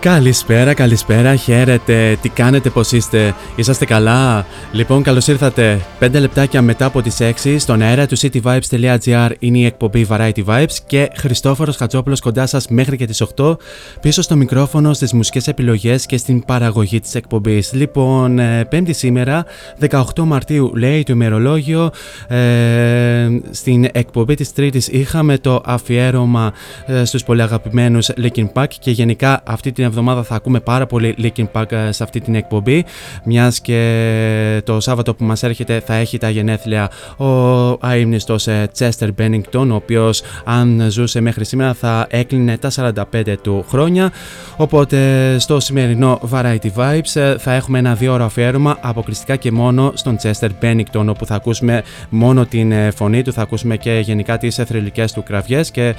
Καλησπέρα, καλησπέρα, χαίρετε, τι κάνετε, πώς είστε, είσαστε καλά; Λοιπόν, καλώς ήρθατε 5 λεπτάκια μετά από τις 6 στον αέρα του cityvibes.gr είναι η εκπομπή Variety Vibes και Χριστόφορος Χατζόπουλος κοντά σας μέχρι και τις 8 πίσω στο μικρόφωνο, στις μουσικές επιλογές και στην παραγωγή της εκπομπής. Λοιπόν, ε, πέμπτη σήμερα, 18 Μαρτίου λέει το ημερολόγιο, ε, στην εκπομπή της Τρίτης είχαμε το αφιέρωμα ε, στους πολύ αγαπημένους Linkin Park και γενικά αυτή την εβδομάδα θα ακούμε πάρα πολύ Linkin Park ε, σε αυτή την εκπομπή. Μιας και το Σάββατο που μας έρχεται θα έχει τα γενέθλια ο αείμνηστος ε, Chester Bennington ο οποίος αν ζούσε μέχρι σήμερα θα έκλεινε τα 45 του χρόνια. Οπότε στο σημερινό Variety Vibes ε, θα έχουμε ένα δύο ώρα αφιέρωμα αποκλειστικά και μόνο στον Chester Bennington όπου θα ακούσουμε μόνο την ε, φωνή του θα ακούσουμε και γενικά τις ε, θρηλυκές του κραυγές και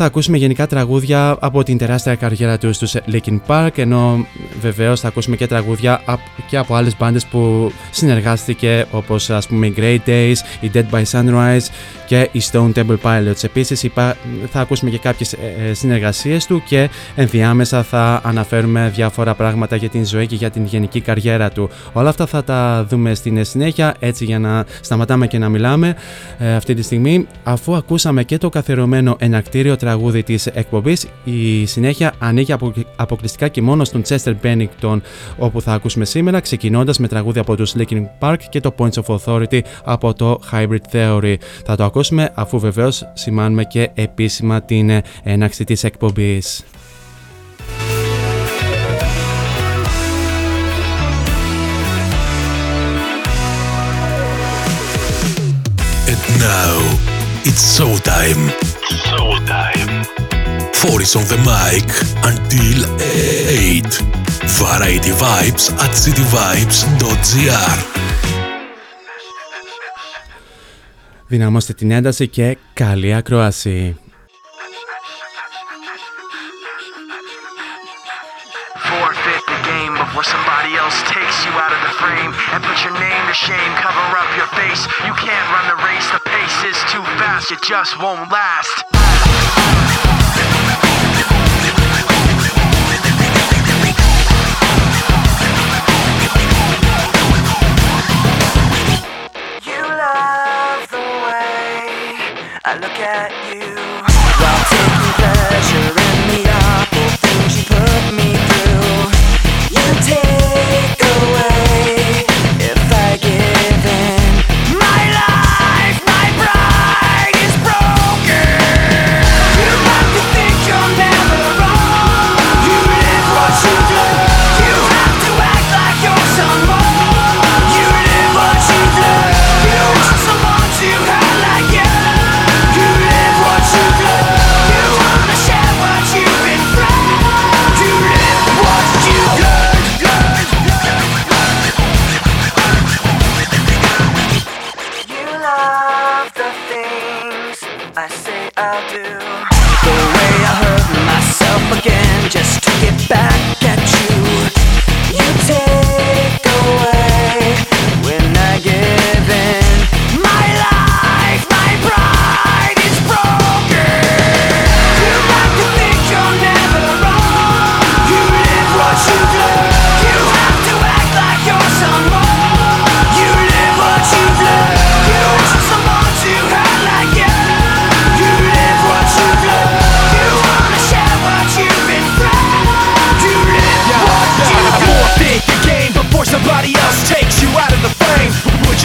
θα ακούσουμε γενικά τραγούδια από την τεράστια καριέρα του στους Linkin Park ενώ βεβαίως θα ακούσουμε και τραγούδια απ- και από άλλες μπάντες που συνεργάστηκε όπως ας πούμε οι Grey Days, οι Dead by Sunrise και οι Stone Temple Pilots. Επίσης υπά- θα ακούσουμε και κάποιες ε, ε, συνεργασίες του και ενδιάμεσα θα αναφέρουμε διάφορα πράγματα για την ζωή και για την γενική καριέρα του. Όλα αυτά θα τα δούμε στην συνέχεια έτσι για να σταματάμε και να μιλάμε ε, αυτή τη στιγμή αφού ακούσαμε και το καθιερωμένο ενακτήριο τραγούδι της εκπομπής η συνέχεια ανοίγει απο- αποκλειστικά και μόνο στον Chester Bennington όπου θα ακούσουμε σήμερα ξεκινώντας με τραγούδι από τους Linkin Park και το Points of Authority από το Hybrid Theory. Θα το ακούσουμε αφού βεβαίως σημάνουμε και επίσημα την ε, έναξη της εκπομπής. And now it's showtime. Soul Time. Four on the Vibes at cityvibes.gr Δυναμώστε την ένταση και καλή ακρόαση. Forfeit the game before somebody else you out of the frame and put your name to shame. Cover up your face. You can't run the race. The pace is too fast. It just won't last. You love the way I look at you while taking pleasure in the awful things you put me through.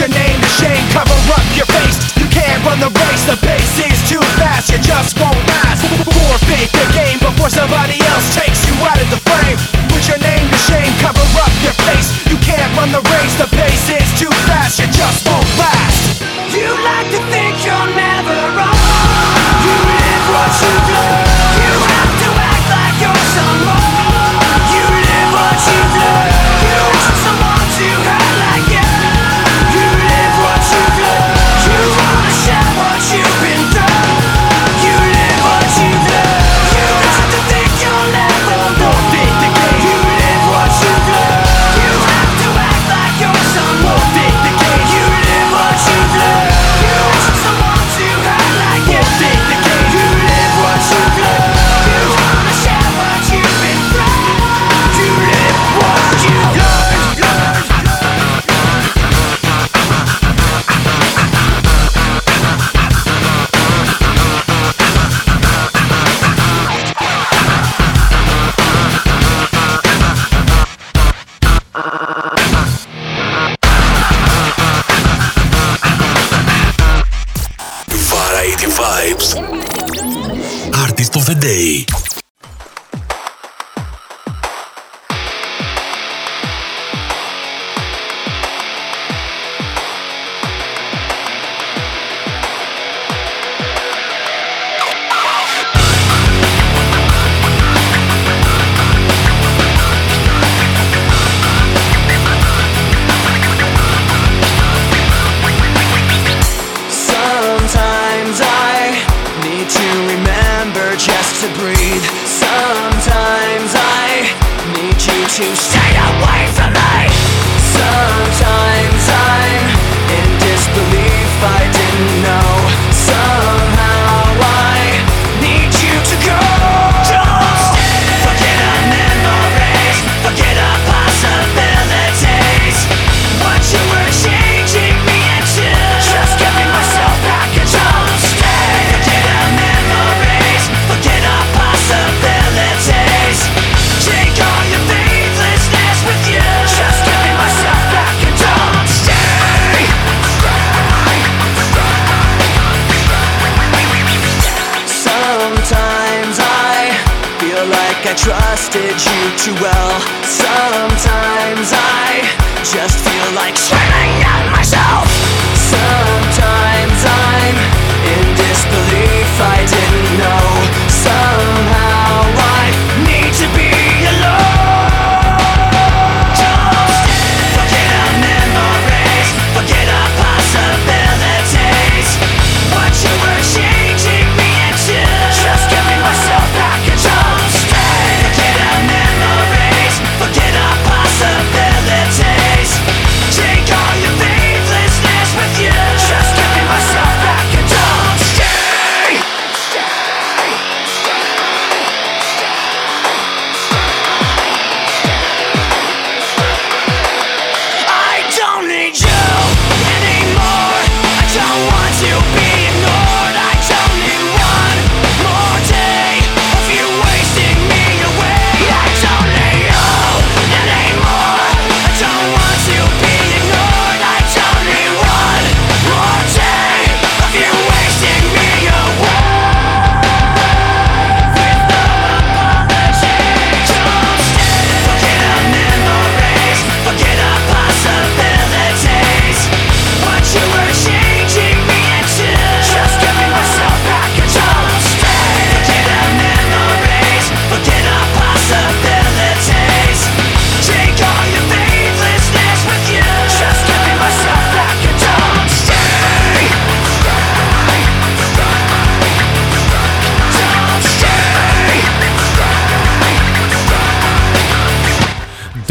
your name to shame. Cover up your face, you can't run the race. The pace is too fast, you just won't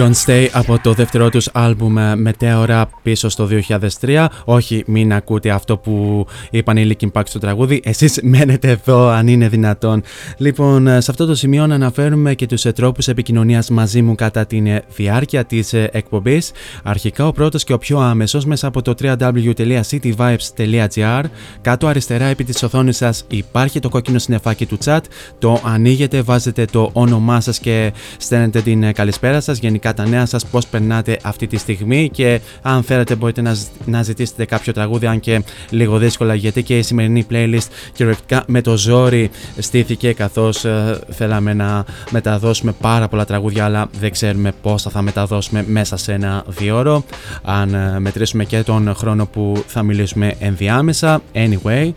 Don't Stay από το δεύτερό τους άλμπουμ ε, Μετέωρα πίσω στο 2003. Όχι, μην ακούτε αυτό που είπαν οι Linkin Park στο τραγούδι. Εσείς μένετε εδώ αν είναι δυνατόν. Λοιπόν, ε, σε αυτό το σημείο να αναφέρουμε και τους ε, τρόπους επικοινωνίας μαζί μου κατά τη διάρκεια της εκπομπής. Αρχικά ο πρώτος και ο πιο άμεσος μέσα από το www.cityvibes.gr Κάτω αριστερά επί της οθόνης σας υπάρχει το κόκκινο συννεφάκι του chat. Το ανοίγετε, βάζετε το όνομά σας και στέλνετε την καλησπέρα σας. Γενικά τα νέα σας, πώς περνάτε αυτή τη στιγμή και αν θέλετε μπορείτε να, να ζητήσετε κάποιο τραγούδι αν και λίγο δύσκολα γιατί και η σημερινή playlist κυριολεκτικά με το ζόρι στήθηκε καθώς ε, θέλαμε να μεταδώσουμε πάρα πολλά τραγούδια αλλά δεν ξέρουμε πόσα θα μεταδώσουμε μέσα σε ένα διόρο αν ε, μετρήσουμε και τον χρόνο που θα μιλήσουμε ενδιάμεσα. Anyway,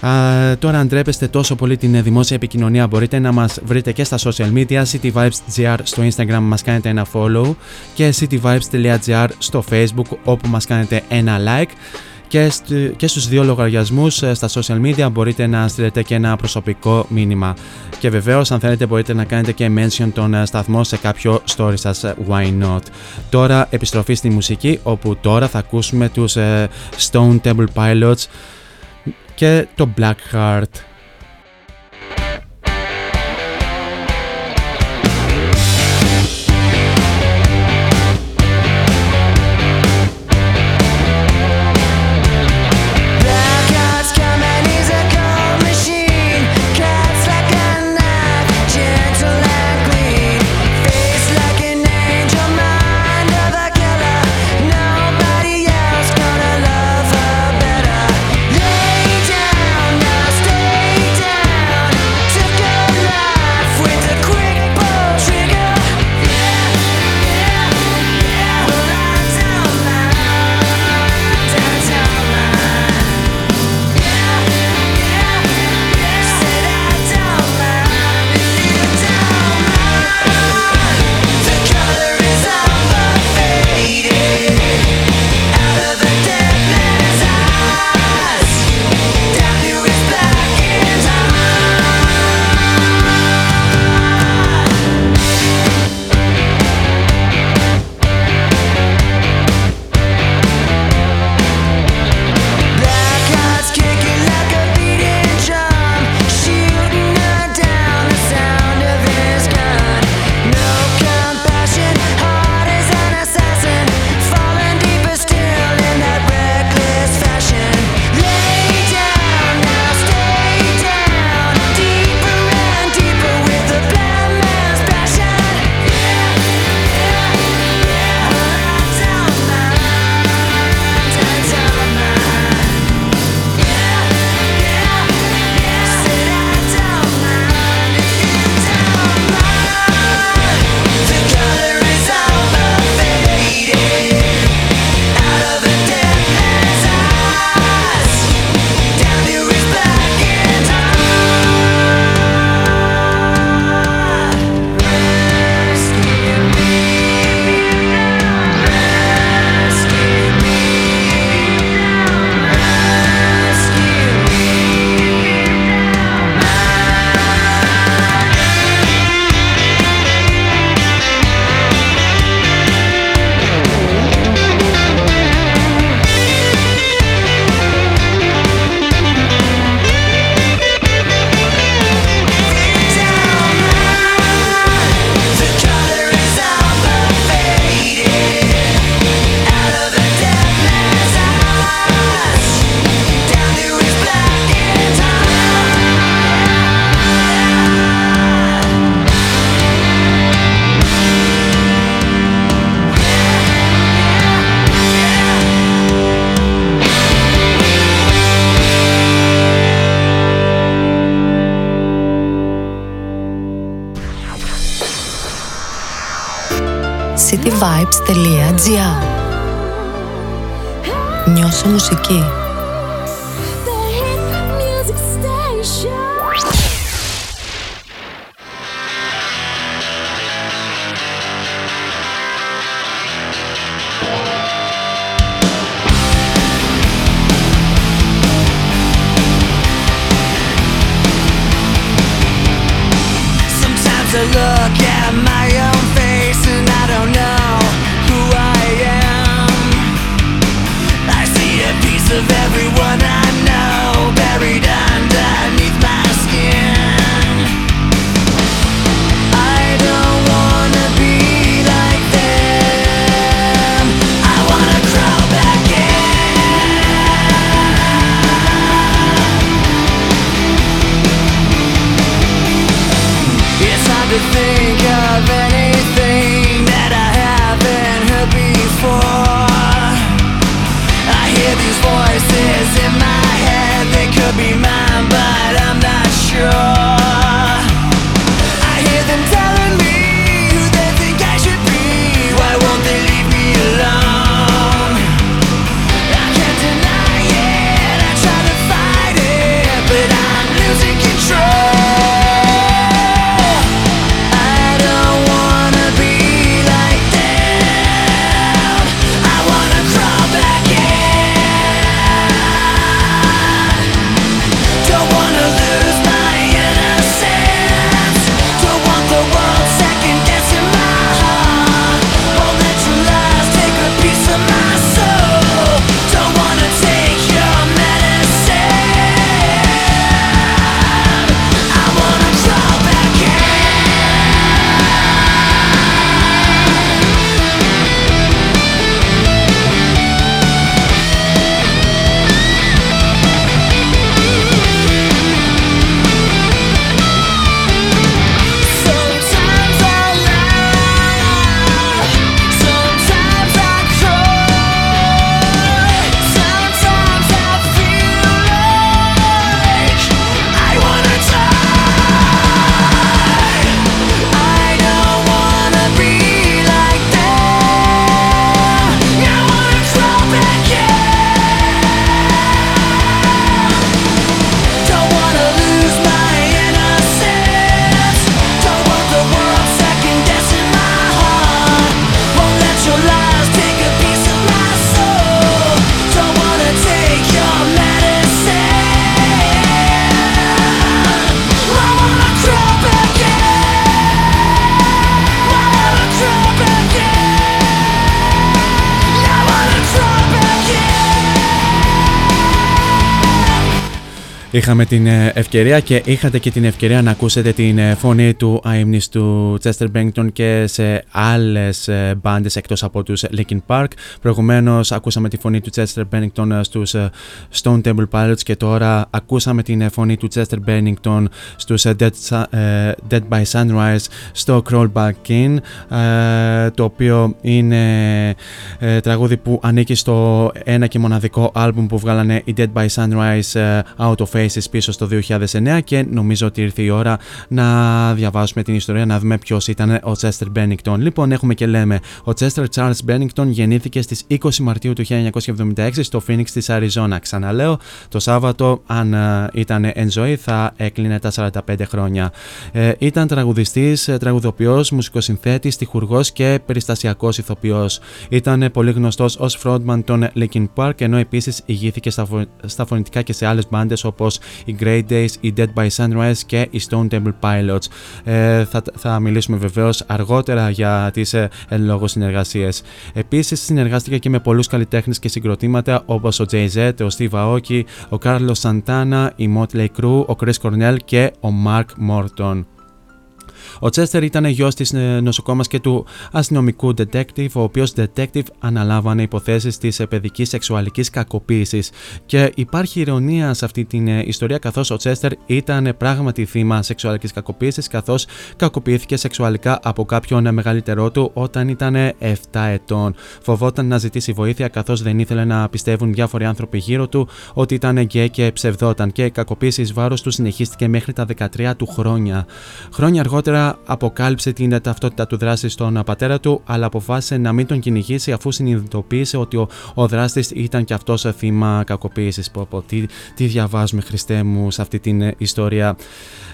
Α, τώρα αν τρέπεστε τόσο πολύ την δημόσια επικοινωνία μπορείτε να μας βρείτε και στα social media cityvibes.gr στο instagram μας κάνετε ένα follow και cityvibes.gr στο facebook όπου μας κάνετε ένα like. Και, και στους δύο λογαριασμούς ε, στα social media μπορείτε να στείλετε και ένα προσωπικό μήνυμα. Και βεβαίως αν θέλετε μπορείτε να κάνετε και mention τον ε, σταθμό σε κάποιο story σας. Ε, why not; Τώρα επιστροφή στη μουσική όπου τώρα θα ακούσουμε τους Stone Temple Pilots και το Black Heart. Είχαμε την ε, ευκαιρία και είχατε και την ευκαιρία να ακούσετε την ε, φωνή του αείμνης του Chester Bennington και σε άλλες ε, μπάντες εκτός από τους Linkin Park. Προηγουμένως ακούσαμε τη φωνή του Chester Bennington στους Stone Temple Pilots και τώρα ακούσαμε την φωνή του Chester Bennington στους Dead, Dead by Sunrise στο Crawl Back In το οποίο είναι τραγούδι που ανήκει στο ένα και μοναδικό άλμπουμ που βγάλανε οι Dead by Sunrise Out of πίσω στο 2009 και νομίζω ότι ήρθε η ώρα να διαβάσουμε την ιστορία, να δούμε ποιος ήταν ο Chester Bennington. Λοιπόν, έχουμε και λέμε, ο Chester Charles Bennington γεννήθηκε στις 20 Μαρτίου του 1976 στο Phoenix της Αριζόνα. Ξαναλέω, το Σάββατο, αν ε, ήταν εν ζωή, θα έκλεινε τα 45 χρόνια. Ε, ήταν τραγουδιστής, ε, τραγουδοποιός, μουσικοσυνθέτης, τυχουργός και περιστασιακός ηθοποιός. Ήταν πολύ γνωστός ως frontman των Linkin Park, ενώ επίσης ηγήθηκε στα, στα φωνητικά και σε άλλες μπάντες όπως οι Grey Days, οι Dead by Sunrise και οι Stone Temple Pilots. Ε, θα, θα μιλήσουμε βεβαίως αργότερα για τις ε, εν λόγω συνεργασίες. Επίσης, συνεργάστηκε και με πολλούς καλλιτέχνες και συγκροτήματα όπως ο Jay-Z, ο Steve Aoki, ο Carlos Santana, η Motley Crue, ο Chris Cornell και ο Mark Morton. Ο Τσέστερ ήταν γιος της ε, νοσοκόμας και του αστυνομικού detective, ο οποίος detective αναλάβανε υποθέσεις της παιδικής σεξουαλικής κακοποίησης. Και υπάρχει ηρωνία σε αυτή την ε, ιστορία, καθώς ο Τσέστερ ήταν πράγματι θύμα σεξουαλικής κακοποίησης, καθώς κακοποιήθηκε σεξουαλικά από κάποιον μεγαλύτερό του όταν ήταν 7 ετών. Φοβόταν να ζητήσει βοήθεια, καθώς δεν ήθελε να πιστεύουν διάφοροι άνθρωποι γύρω του ότι ήταν γκέ και ψευδόταν. Και η κακοποίηση εις βάρος του συνεχίστηκε μέχρι τα 13 του χρόνια. Χρόνια αργότερα αποκάλυψε την ταυτότητα του δράστη στον πατέρα του, αλλά αποφάσισε να μην τον κυνηγήσει αφού συνειδητοποίησε ότι ο, ο δράστης ήταν και αυτός θύμα κακοποίησης. Τι, τι διαβάζουμε, Χριστέ μου, σε αυτή την ιστορία,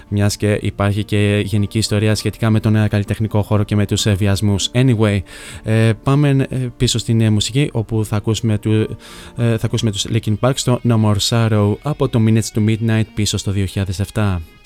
μιας και υπάρχει και γενική ιστορία σχετικά με τον καλλιτεχνικό χώρο και με τους βιασμού. Anyway, ε, πάμε ε, πίσω στην ε, μουσική όπου θα ακούσουμε, του, θα ακούσουμε τους Linkin Park στο No More Sorrow από το Minutes to Midnight πίσω στο 2007.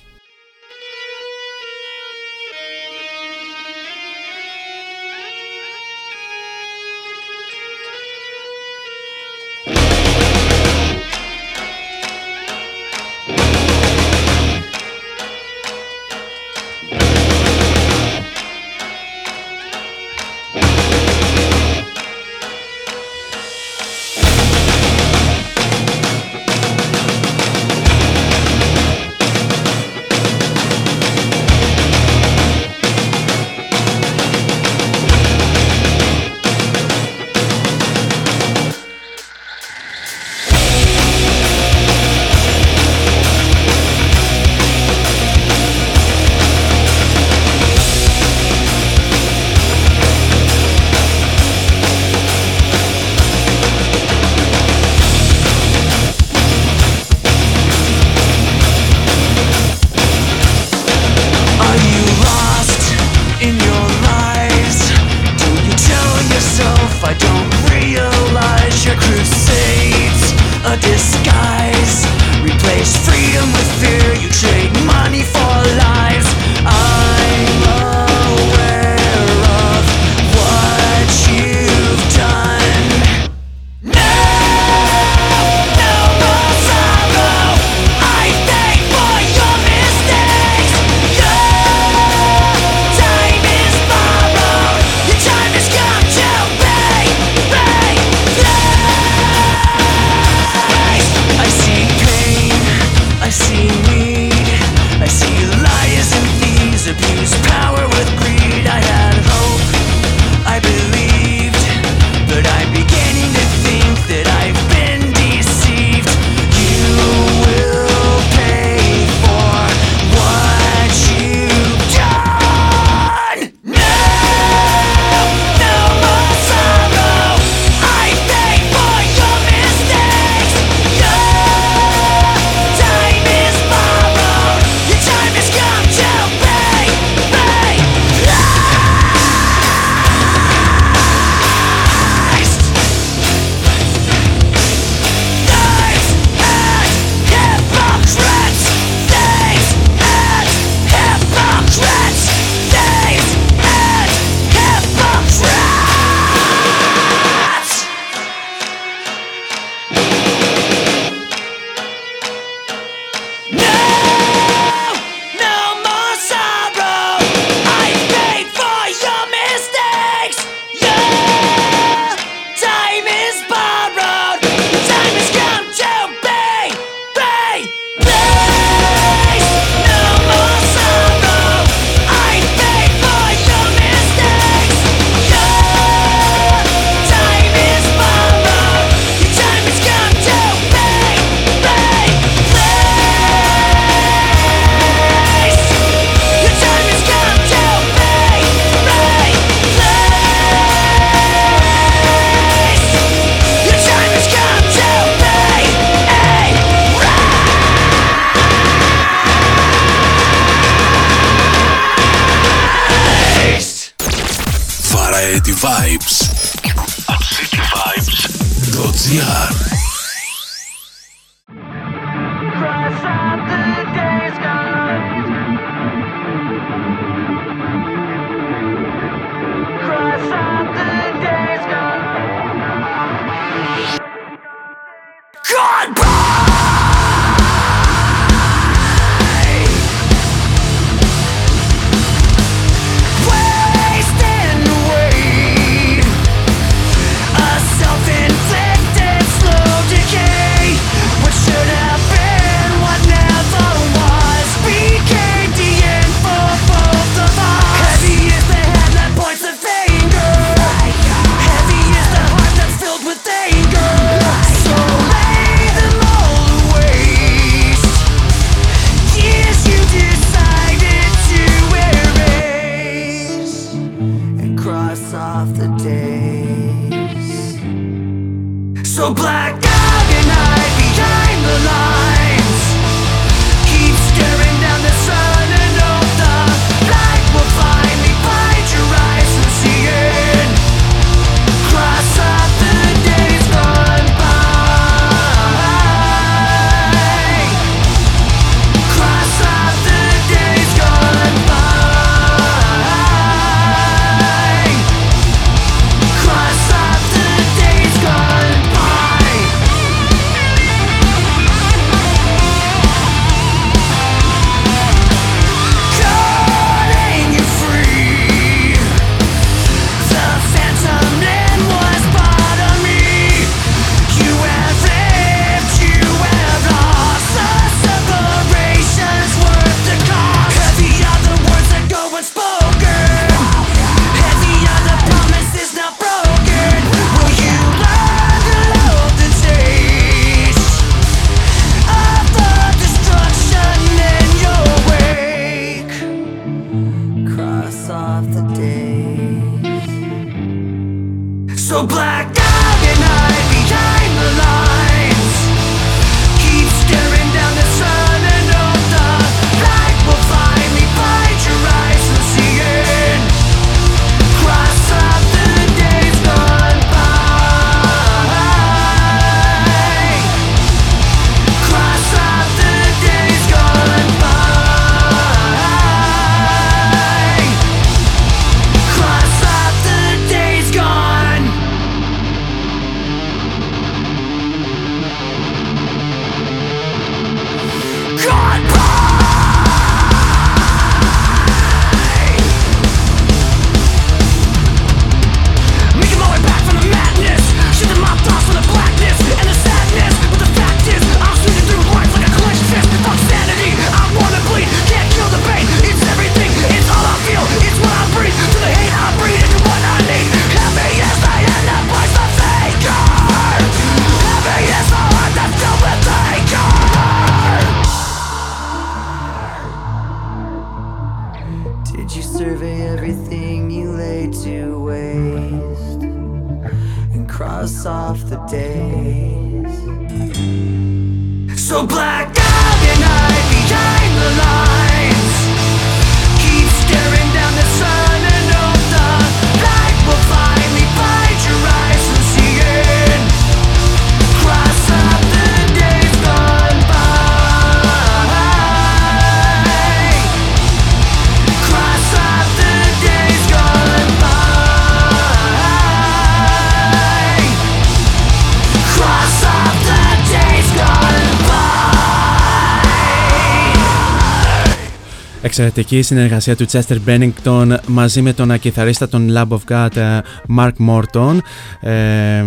Εξαιρετική συνεργασία του Chester Bennington μαζί με τον ακιθαρίστα των Lab of God ε, Mark Morton. Ε,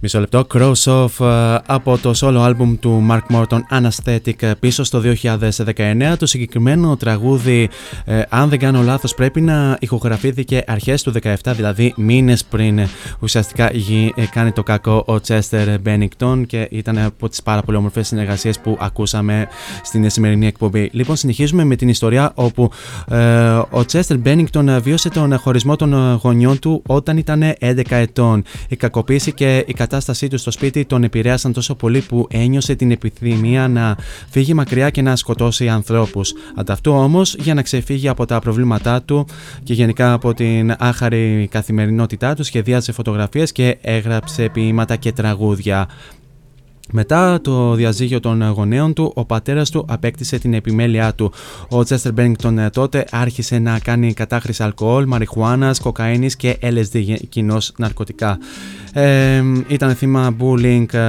Μισό λεπτό. Cross Off ε, από το solo album του Mark Morton Anesthetic ε, πίσω στο 2019. Το συγκεκριμένο τραγούδι, ε, αν δεν κάνω λάθος, πρέπει να ηχογραφήθηκε αρχές του 2017, δηλαδή μήνες πριν ουσιαστικά κάνει το κακό ο Chester Bennington και ήταν από τις πάρα πολύ όμορφες συνεργασίες που ακούσαμε στην σημερινή εκπομπή. Λοιπόν, συνεχίζουμε με την ιστορία όπου ο Chester Bennington βίωσε τον χωρισμό των γονιών του όταν ήταν 11 ετών. Η κακοποίηση και η κατάστασή του στο σπίτι τον επηρέασαν τόσο πολύ που ένιωσε την επιθυμία να φύγει μακριά και να σκοτώσει ανθρώπους. Ανταυτού όμως, για να ξεφύγει από τα προβλήματά του και γενικά από την άχαρη καθημερινότητά του, σχεδίασε φωτογραφίες και έγραψε ποίηματα και τραγούδια. Μετά το διαζύγιο των γονέων του, ο πατέρας του απέκτησε την επιμέλειά του. Ο Τσέστερ Μπέριγκτον ε, τότε άρχισε να κάνει κατάχρηση αλκοόλ, μαριχουάνας, κοκαίνης και LSD, κοινώ ναρκωτικά. Ε, ήταν θύμα bullying ε,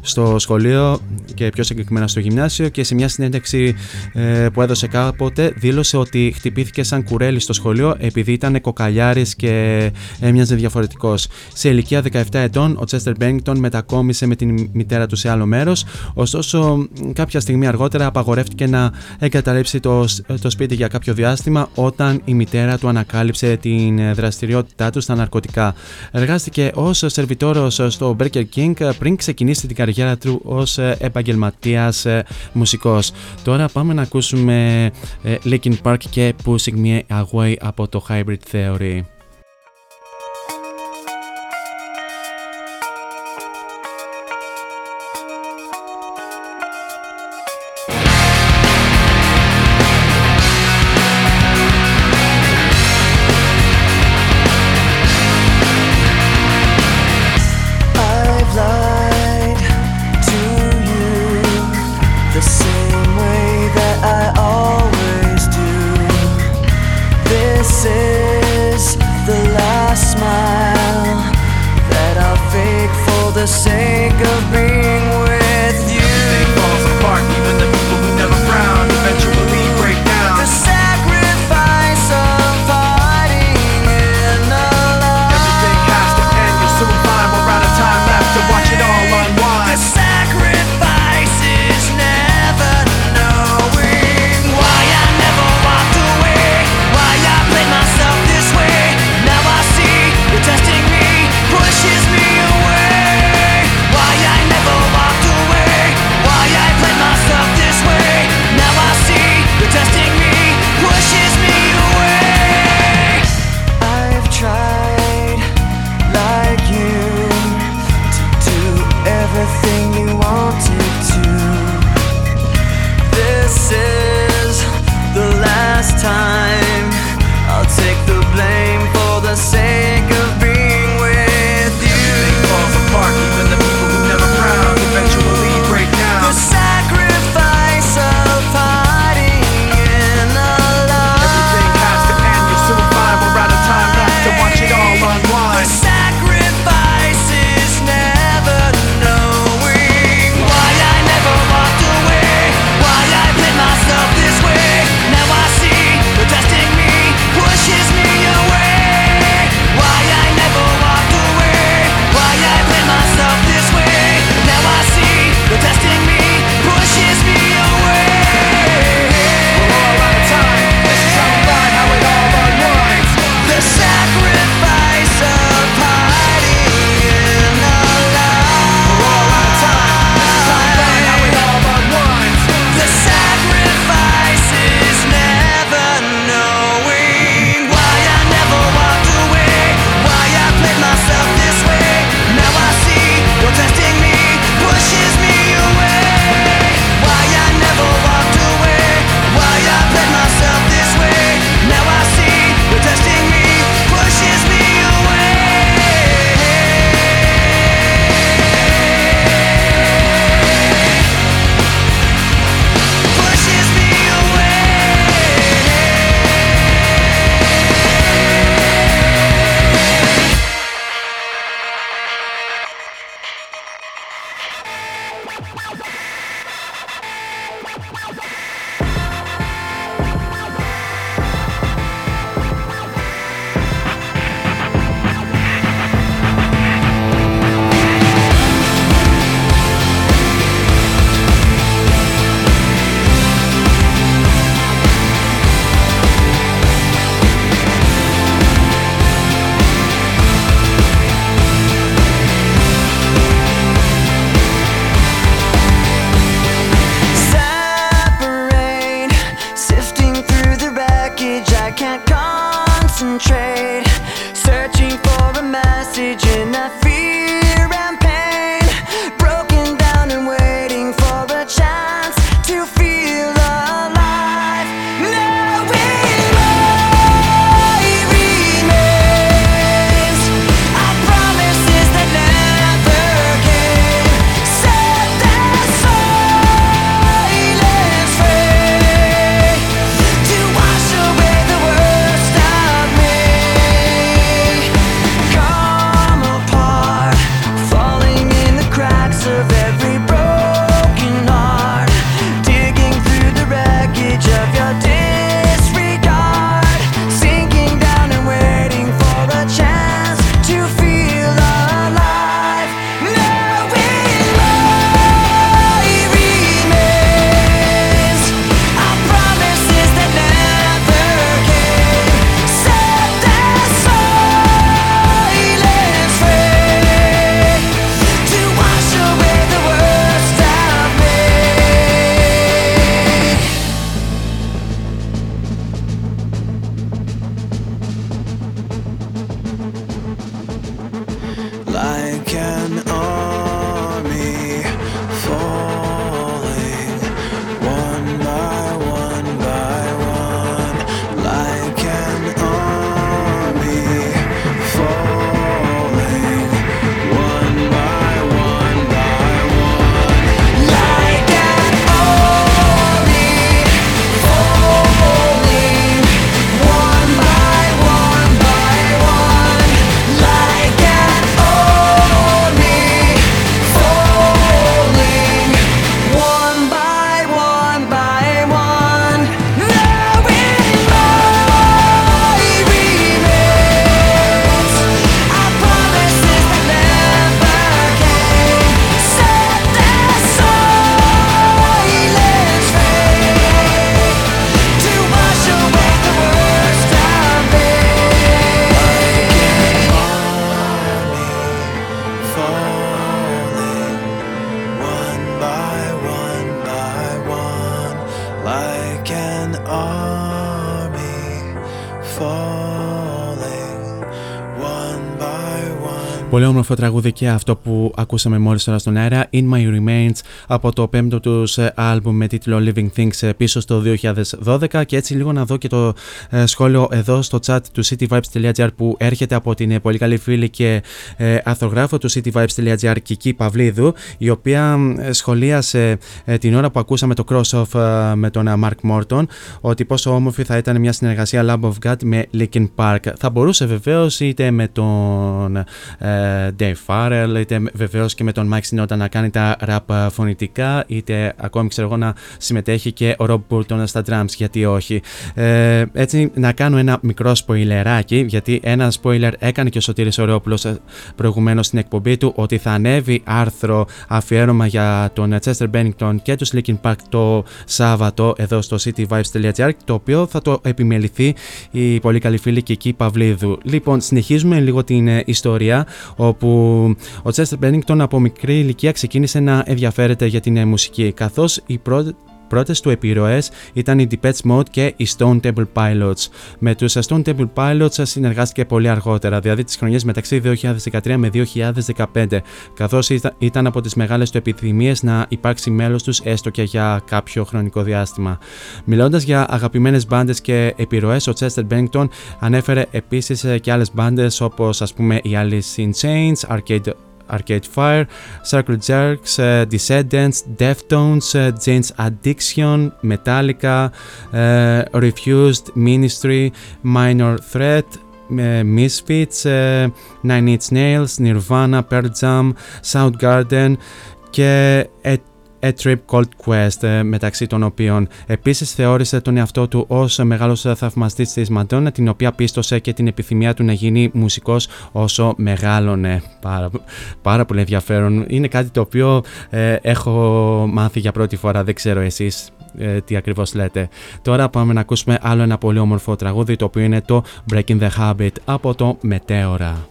στο σχολείο και πιο συγκεκριμένα στο γυμνάσιο και σε μια συνέντευξη ε, που έδωσε κάποτε δήλωσε ότι χτυπήθηκε σαν κουρέλι στο σχολείο επειδή ήταν κοκαλιάρης και έμοιαζε διαφορετικός. Σε ηλικία 17 ετών ο Τσέστερ Μπέριγκτον μετακόμισε με την μητέρα του σε άλλο μέρος. Ωστόσο, κάποια στιγμή αργότερα απαγορεύτηκε να εγκαταλείψει το, το σπίτι για κάποιο διάστημα όταν η μητέρα του ανακάλυψε την δραστηριότητά του στα ναρκωτικά. Εργάστηκε ως σερβιτόρος στο Burger King πριν ξεκινήσει την καριέρα του ως επαγγελματίας μουσικός. Τώρα πάμε να ακούσουμε Linkin Park και Pushing Me Away από το Hybrid Theory. Πολύ όμορφο τραγούδι και αυτό που ακούσαμε μόλις τώρα στον αέρα In My Remains από το πέμπτο τους άλμπουμ με τίτλο Living Things ε, πίσω στο 2012 και έτσι λίγο να δω και το ε, σχόλιο εδώ στο chat του cityvibes.gr που έρχεται από την ε, πολύ καλή φίλη και αθρογράφο του cityvibes.gr Κική Παυλίδου η οποία σχολίασε την ώρα που ακούσαμε το cross-off με τον Mark Morton ότι πόσο όμορφη θα ήταν μια συνεργασία Love of God με Linkin Park. Θα μπορούσε βεβαίως είτε με τον Dave Farrell, είτε βεβαίως και με τον Mike Sinoda να κάνει τα rap φωνητικά, είτε ακόμη ξέρω εγώ να συμμετέχει και ο Rob Burton στα drums, γιατί όχι. Ε, έτσι να κάνω ένα μικρό σποιλεράκι, γιατί ένα spoiler έκανε και ο Σωτήρης Ωρεόπουλος ε, προηγουμένως στην εκπομπή του, ότι θα ανέβει άρθρο αφιέρωμα για τον Chester Bennington και του Linkin Park το Σάββατο εδώ στο cityvibes.gr, το οποίο θα το επιμεληθεί η πολύ καλή φίλη Κική Παυλίδου. Λοιπόν, συνεχίζουμε λίγο την ε, ιστορία όπου ο Τσέστερ Μπένιγκτον από μικρή ηλικία ξεκίνησε να ενδιαφέρεται για την μουσική, καθώς η πρώτη Πρώτες του επιρροές ήταν οι Depeche Mode και οι Stone Temple Pilots. Με τους Stone Temple Pilots συνεργάστηκε πολύ αργότερα, δηλαδή τις χρονιές μεταξύ 2013 με 2015, καθώς ήταν από τις μεγάλες του επιθυμίες να υπάρξει μέλος τους έστω και για κάποιο χρονικό διάστημα. Μιλώντας για αγαπημένες μπάντες και επιρροές, ο Chester Bennington ανέφερε επίσης και άλλες μπάντες όπως ας πούμε οι Alice in Chains, Arcade Arcade Fire, Circle Jerks, uh, Descendants, Deftones, uh, Jane's Addiction, Metallica, uh, Refused, Ministry, Minor Threat, Misfits, Nine Inch Nails, Nirvana, Pearl Jam, Soundgarden και A Trip Called Quest ε, μεταξύ των οποίων επίσης θεώρησε τον εαυτό του ως μεγάλος θαυμαστής της Μαντώνα την οποία πίστωσε και την επιθυμία του να γίνει μουσικός όσο μεγάλωνε. Πάρα, πάρα πολύ ενδιαφέρον. Είναι κάτι το οποίο ε, έχω μάθει για πρώτη φορά, δεν ξέρω εσείς ε, τι ακριβώς λέτε. Τώρα πάμε να ακούσουμε άλλο ένα πολύ όμορφο τραγούδι το οποίο είναι το Breaking the Habit από το Μετέωρα.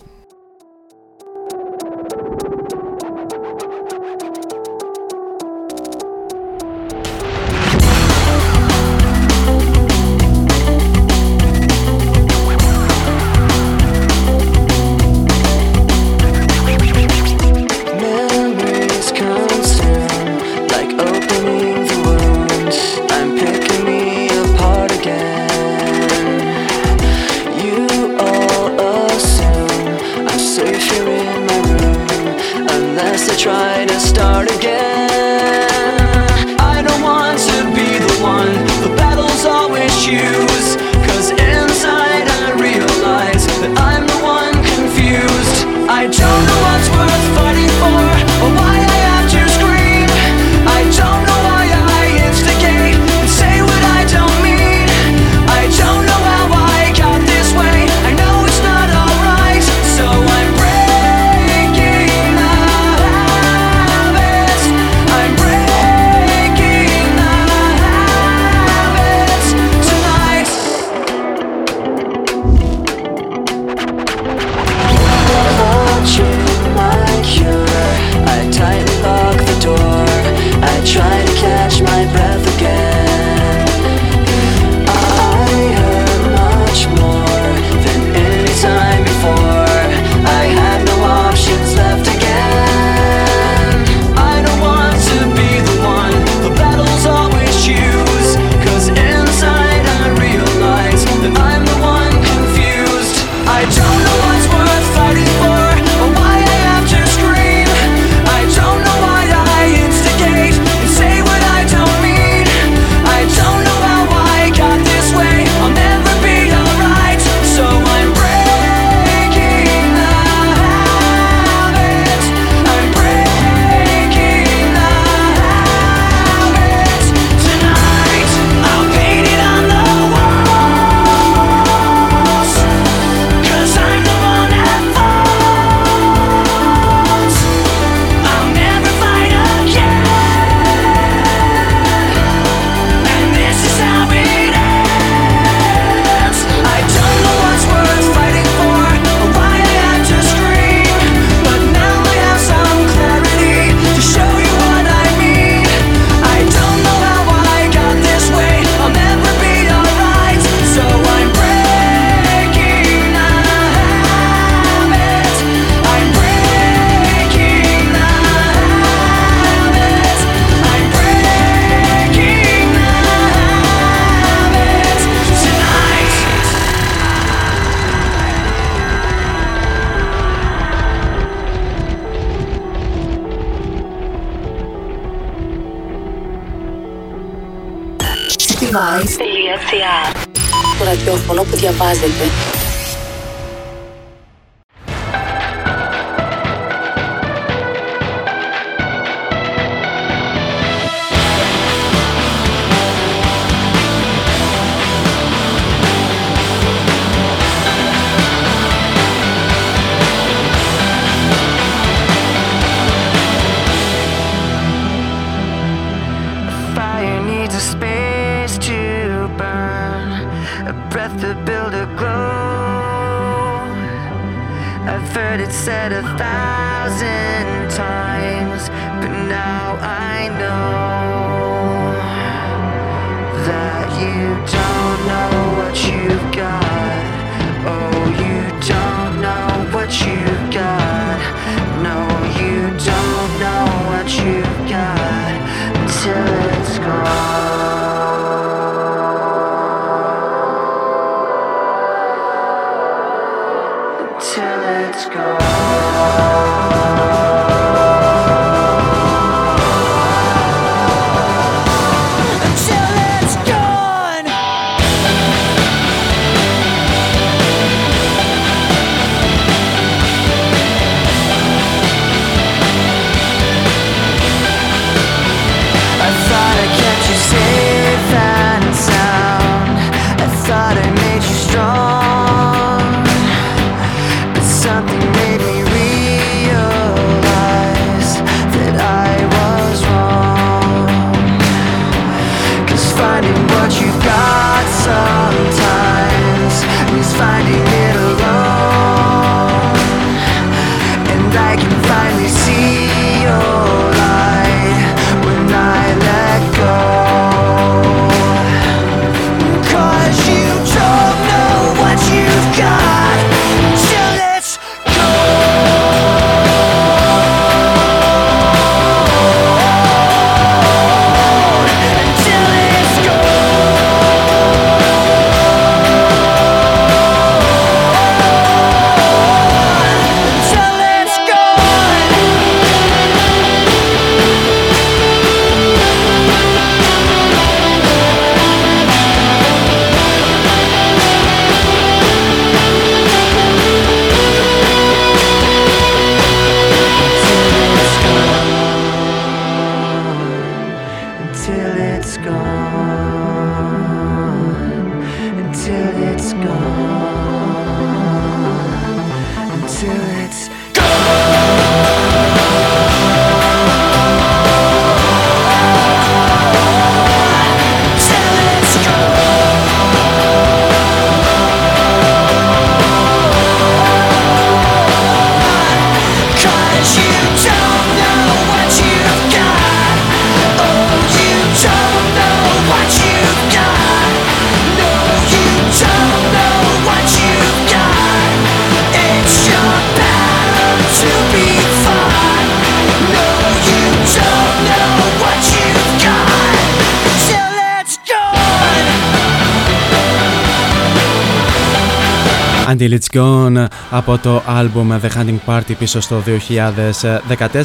Until It's Gone από το album The Hunting Party πίσω στο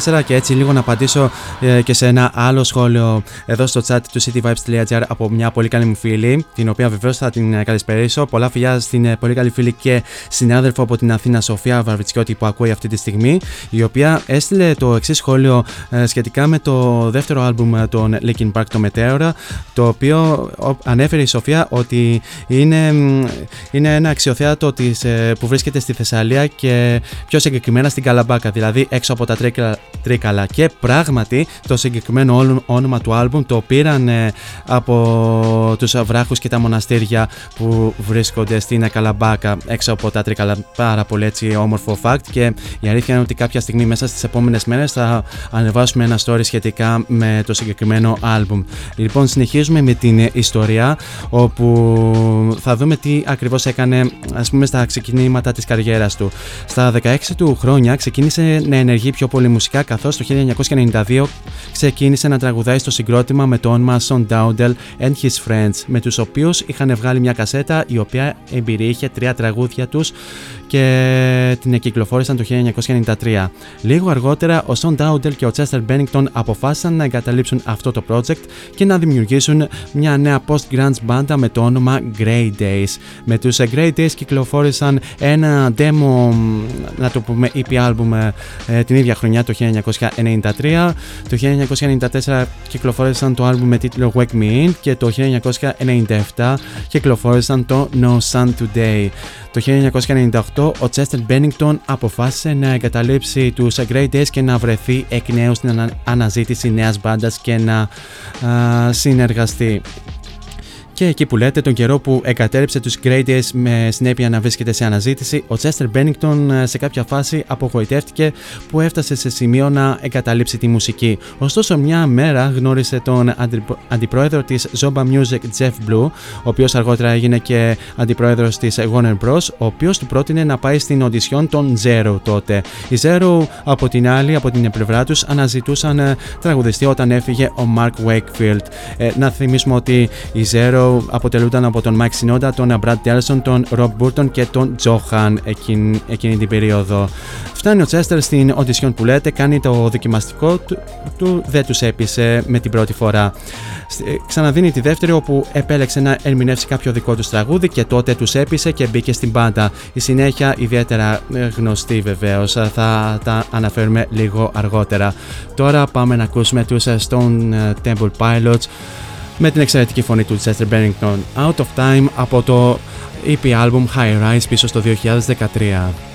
2014 και έτσι λίγο να απαντήσω ε, και σε ένα άλλο σχόλιο εδώ στο chat του cityvibes.gr από μια πολύ καλή μου φίλη την οποία βεβαίως θα την ε, καλησπερίσω. Πολλά φιλιά στην ε, πολύ καλή φίλη και συνάδελφο από την Αθήνα Σοφία Βαρβιτσιώτη που ακούει αυτή τη στιγμή η οποία έστειλε το εξής σχόλιο σχετικά με το δεύτερο album των Linkin Park το Meteora το οποίο ανέφερε η Σοφία ότι είναι, είναι ένα αξιοθέατο της ε, που βρίσκεται στη Θεσσαλία και πιο συγκεκριμένα στην Καλαμπάκα, δηλαδή έξω από τα Τρίκαλα. Και πράγματι το συγκεκριμένο όνομα του άλμπουμ το πήραν ε, από τους βράχους και τα μοναστήρια που βρίσκονται στην Καλαμπάκα έξω από τα Τρίκαλα. Πάρα πολύ έτσι όμορφο fact και η αλήθεια είναι ότι κάποια στιγμή μέσα στις επόμενες μέρες θα ανεβάσουμε ένα story σχετικά με το συγκεκριμένο άλμπουμ. Λοιπόν συνεχίζουμε με την ιστορία όπου θα δούμε τι ακριβώς έκανε ας πούμε στα στα ξεκινήματα της καριέρας του. Στα 16 του χρόνια ξεκίνησε να ενεργεί πιο πολύ μουσικά καθώς το 1992 ξεκίνησε να τραγουδάει στο συγκρότημα με το όνομα Son Dowdell and His Friends με τους οποίους είχαν βγάλει μια κασέτα η οποία εμπειριείχε τρία τραγούδια τους και την κυκλοφόρησαν το 1993. Λίγο αργότερα, ο Σον Ντάουντελ και ο Chester Bennington αποφάσισαν να εγκαταλείψουν αυτό το project και να δημιουργήσουν μια νέα post-grunge μπάντα με το όνομα Grey Days. Με τους Grey Days κυκλοφόρησαν ένα demo, να το πούμε EP album ε, την ίδια χρονιά το 1993. Το 1994 κυκλοφόρησαν το album με τίτλο Wake Me In και το 1997 κυκλοφόρησαν το No Sun Today. Το 1998 ο Chester Bennington αποφάσισε να εγκαταλείψει τους Great Days και να βρεθεί εκ νέου στην αναζήτηση νέας μπάντας και να συνεργαστεί. Και εκεί που λέτε, τον καιρό που εγκατέλειψε τους Days με συνέπεια να βρίσκεται σε αναζήτηση, ο Chester Bennington ε, σε κάποια φάση απογοητεύτηκε που έφτασε σε σημείο να εγκαταλείψει τη μουσική. Ωστόσο, μια μέρα γνώρισε τον αντιπρόεδρο της Zomba Music, Jeff Blue, ο οποίος αργότερα έγινε και αντιπρόεδρος της Warner Bros., ο οποίος του πρότεινε να πάει στην οντισιόν των Zero τότε. Οι Zero, από την άλλη, από την πλευρά τους, αναζητούσαν ε, τραγουδιστή όταν έφυγε ο Mark Wakefield. Ε, να θυμίσουμε ότι οι Zero αποτελούνταν από τον Mike Sinoda, τον Brad Delson, τον Rob Burton και τον Johan εκείνη, εκείνη την περίοδο. Φτάνει ο Chester στην οντισιόν που λέτε, κάνει το δοκιμαστικό του, του δεν τους έπεισε με την πρώτη φορά. Ε, ξαναδίνει τη δεύτερη όπου επέλεξε να ερμηνεύσει κάποιο δικό τους τραγούδι και τότε τους έπεισε και μπήκε στην πάντα. Η συνέχεια ιδιαίτερα ε, γνωστή βεβαίως. θα τα αναφέρουμε λίγο αργότερα. Τώρα πάμε να ακούσουμε τους ε, Stone Temple Pilots με την εξαιρετική φωνή του Chester Bennington Out of Time από το EP album High Rise πίσω στο 2013.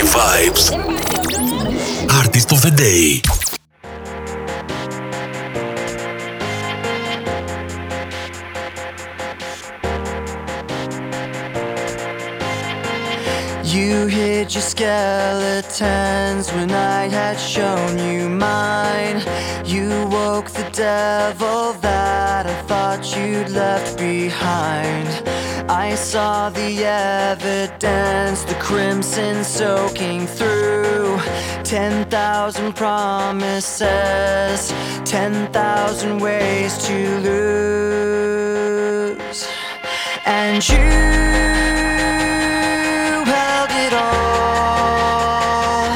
Vibes. Artist of the Day. You hid your skeletons when I had shown you mine. You woke the devil that I thought you'd left behind. I saw the evidence, the crimson soaking through. Ten thousand promises, ten thousand ways to lose. And you held it all,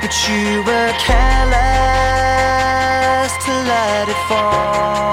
but you were careless to let it fall.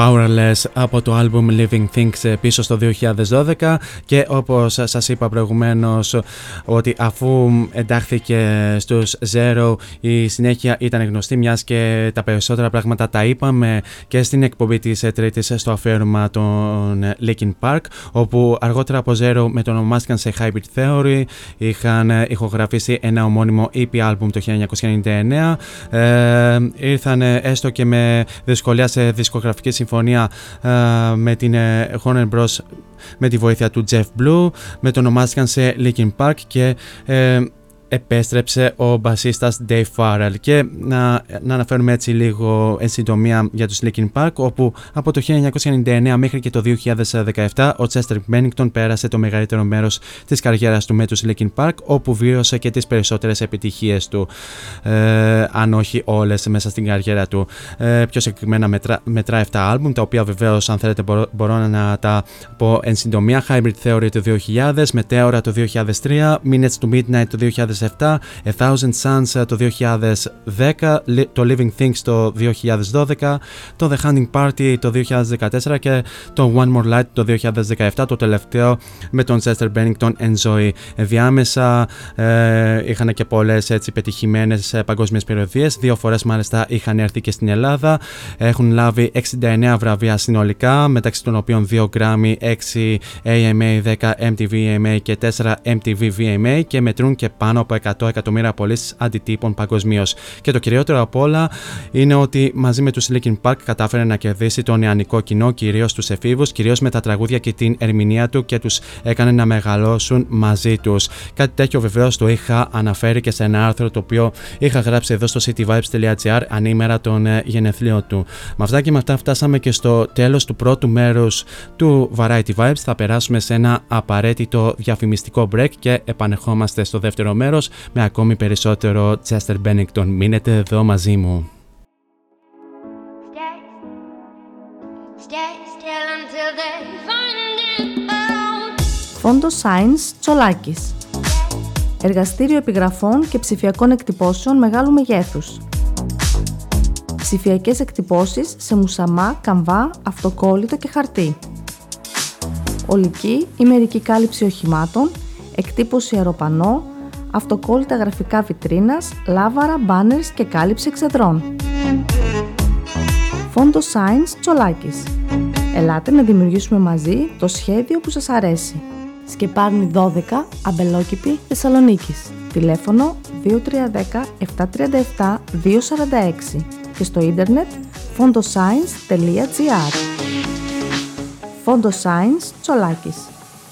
Powerless από το album Living Things πίσω στο 2012 και όπως σας είπα προηγουμένως ότι αφού εντάχθηκε στους Zero η συνέχεια ήταν γνωστή μιας και τα περισσότερα πράγματα τα είπαμε και στην εκπομπή της τρίτης στο αφιέρωμα των Linkin Park όπου αργότερα από Zero με τον ονομάστηκαν σε Hybrid Theory είχαν ηχογραφήσει ένα ομώνυμο EP album το 1999 ε, ήρθαν έστω και με δυσκολία σε δισκογραφική συμφωνία με την ε, Warner Bros με τη βοήθεια του Jeff Blue με τον ονομάστηκαν σε Linkin Park και ε, επέστρεψε ο μπασίστας Dave Farrell. Και να, να αναφέρουμε έτσι λίγο εν συντομία για τους Linkin Park όπου από το 1999 μέχρι και το 2017 ο Chester Bennington πέρασε το μεγαλύτερο μέρος της καριέρας του με τους Linkin Park όπου βίωσε και τις περισσότερες επιτυχίες του ε, αν όχι όλες μέσα στην καριέρα του. Ε, πιο συγκεκριμένα μετρά, μετρά 7 άλμπουμ τα οποία βεβαίως αν θέλετε μπορώ, μπορώ να τα πω εν συντομία. Hybrid Theory το 2000 Meteora το 2003 Minutes to Midnight το 2004 2007, A Thousand Suns το 2010, το Living Things το 2012, το The Hunting Party το 2014 και το One More Light το 2017, το τελευταίο με τον Chester Bennington Enjoy. Διάμεσα ε, είχαν και πολλές έτσι πετυχημένες παγκόσμιες περιοδίες. Δύο φορές μάλιστα είχαν έρθει και στην Ελλάδα. Έχουν λάβει 69 βραβεία συνολικά, μεταξύ των οποίων 2 Grammy, 6 AMA, 10 MTV AMA και 4 MTV VMA και μετρούν και πάνω από 100 εκατομμύρια πωλήσει αντιτύπων παγκοσμίως. Και το κυριότερο από όλα είναι ότι μαζί με τους Linkin Park κατάφερε να κερδίσει το νεανικό κοινό, κυρίως τους εφήβους, κυρίως με τα τραγούδια και την ερμηνεία του και τους έκανε να μεγαλώσουν μαζί τους. Κάτι τέτοιο βεβαίως το είχα αναφέρει και σε ένα άρθρο το οποίο είχα γράψει εδώ στο cityvibes.gr ανήμερα των ε, γενεθλίων του. Με αυτά και με αυτά φτάσαμε και στο τέλος του πρώτου μέρους του Variety Vibes. Θα περάσουμε σε ένα απαραίτητο διαφημιστικό break και επανεχόμαστε στο δεύτερο μέρο με ακόμη περισσότερο Chester Bennington. Μείνετε εδώ μαζί μου. Φόντος Science Τσολάκης Εργαστήριο επιγραφών και ψηφιακών εκτυπώσεων μεγάλου μεγέθους. Ψηφιακές εκτυπώσεις σε μουσαμά, καμβά, αυτοκόλλητο και χαρτί. Ολική ή μερική κάλυψη οχημάτων, εκτύπωση αεροπανό, αυτοκόλλητα γραφικά βιτρίνας, λάβαρα, μπάνερς και κάλυψη εξεδρών. Φόντο Science Τσολάκης. Ελάτε να δημιουργήσουμε μαζί το σχέδιο που σας αρέσει. Σκεπάρνη 12, Αμπελόκηπη, Θεσσαλονίκης. Τηλέφωνο 2310 737 246 και στο ίντερνετ fondoscience.gr Φόντο Science Τσολάκης.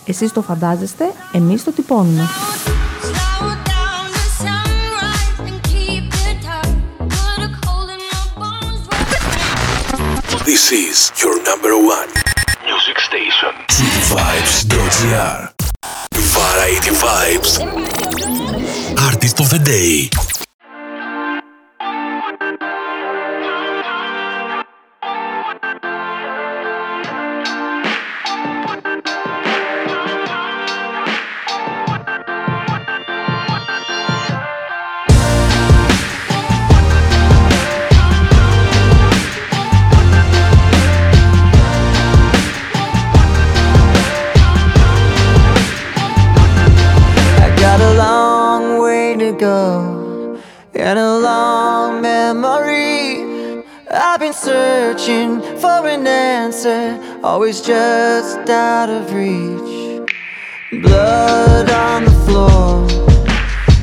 Εσείς το φαντάζεστε, εμείς το τυπώνουμε. This is your number one music station. Cityvibes.gr Variety Vibes. Artist of the Day been searching for an answer, always just out of reach. Blood on the floor,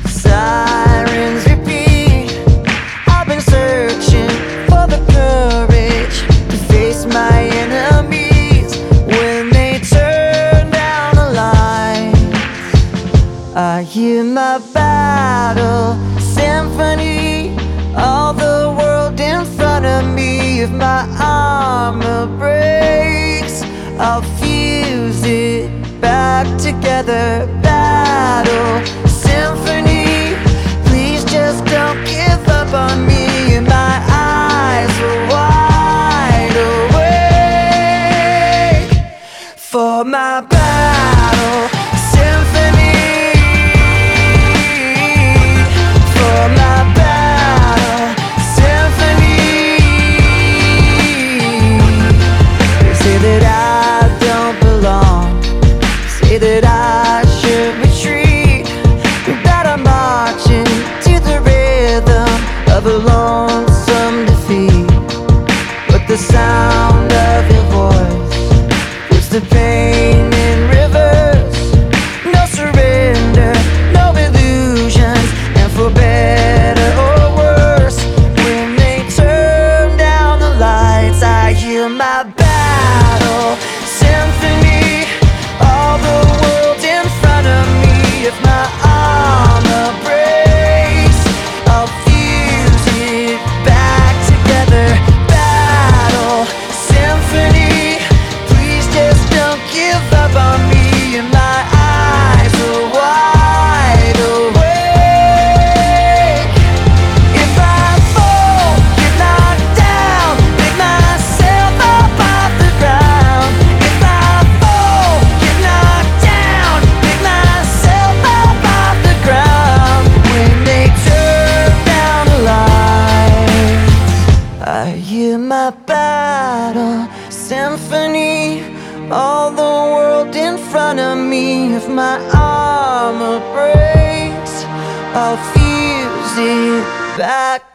sirens repeat. I've been searching for the courage to face my enemies when they turn down the lights. I hear my battle symphony, all the world in front of me. If my armor breaks, I'll fuse it back together. Battle symphony, please just don't give up on me. And my eyes are wide awake for my battle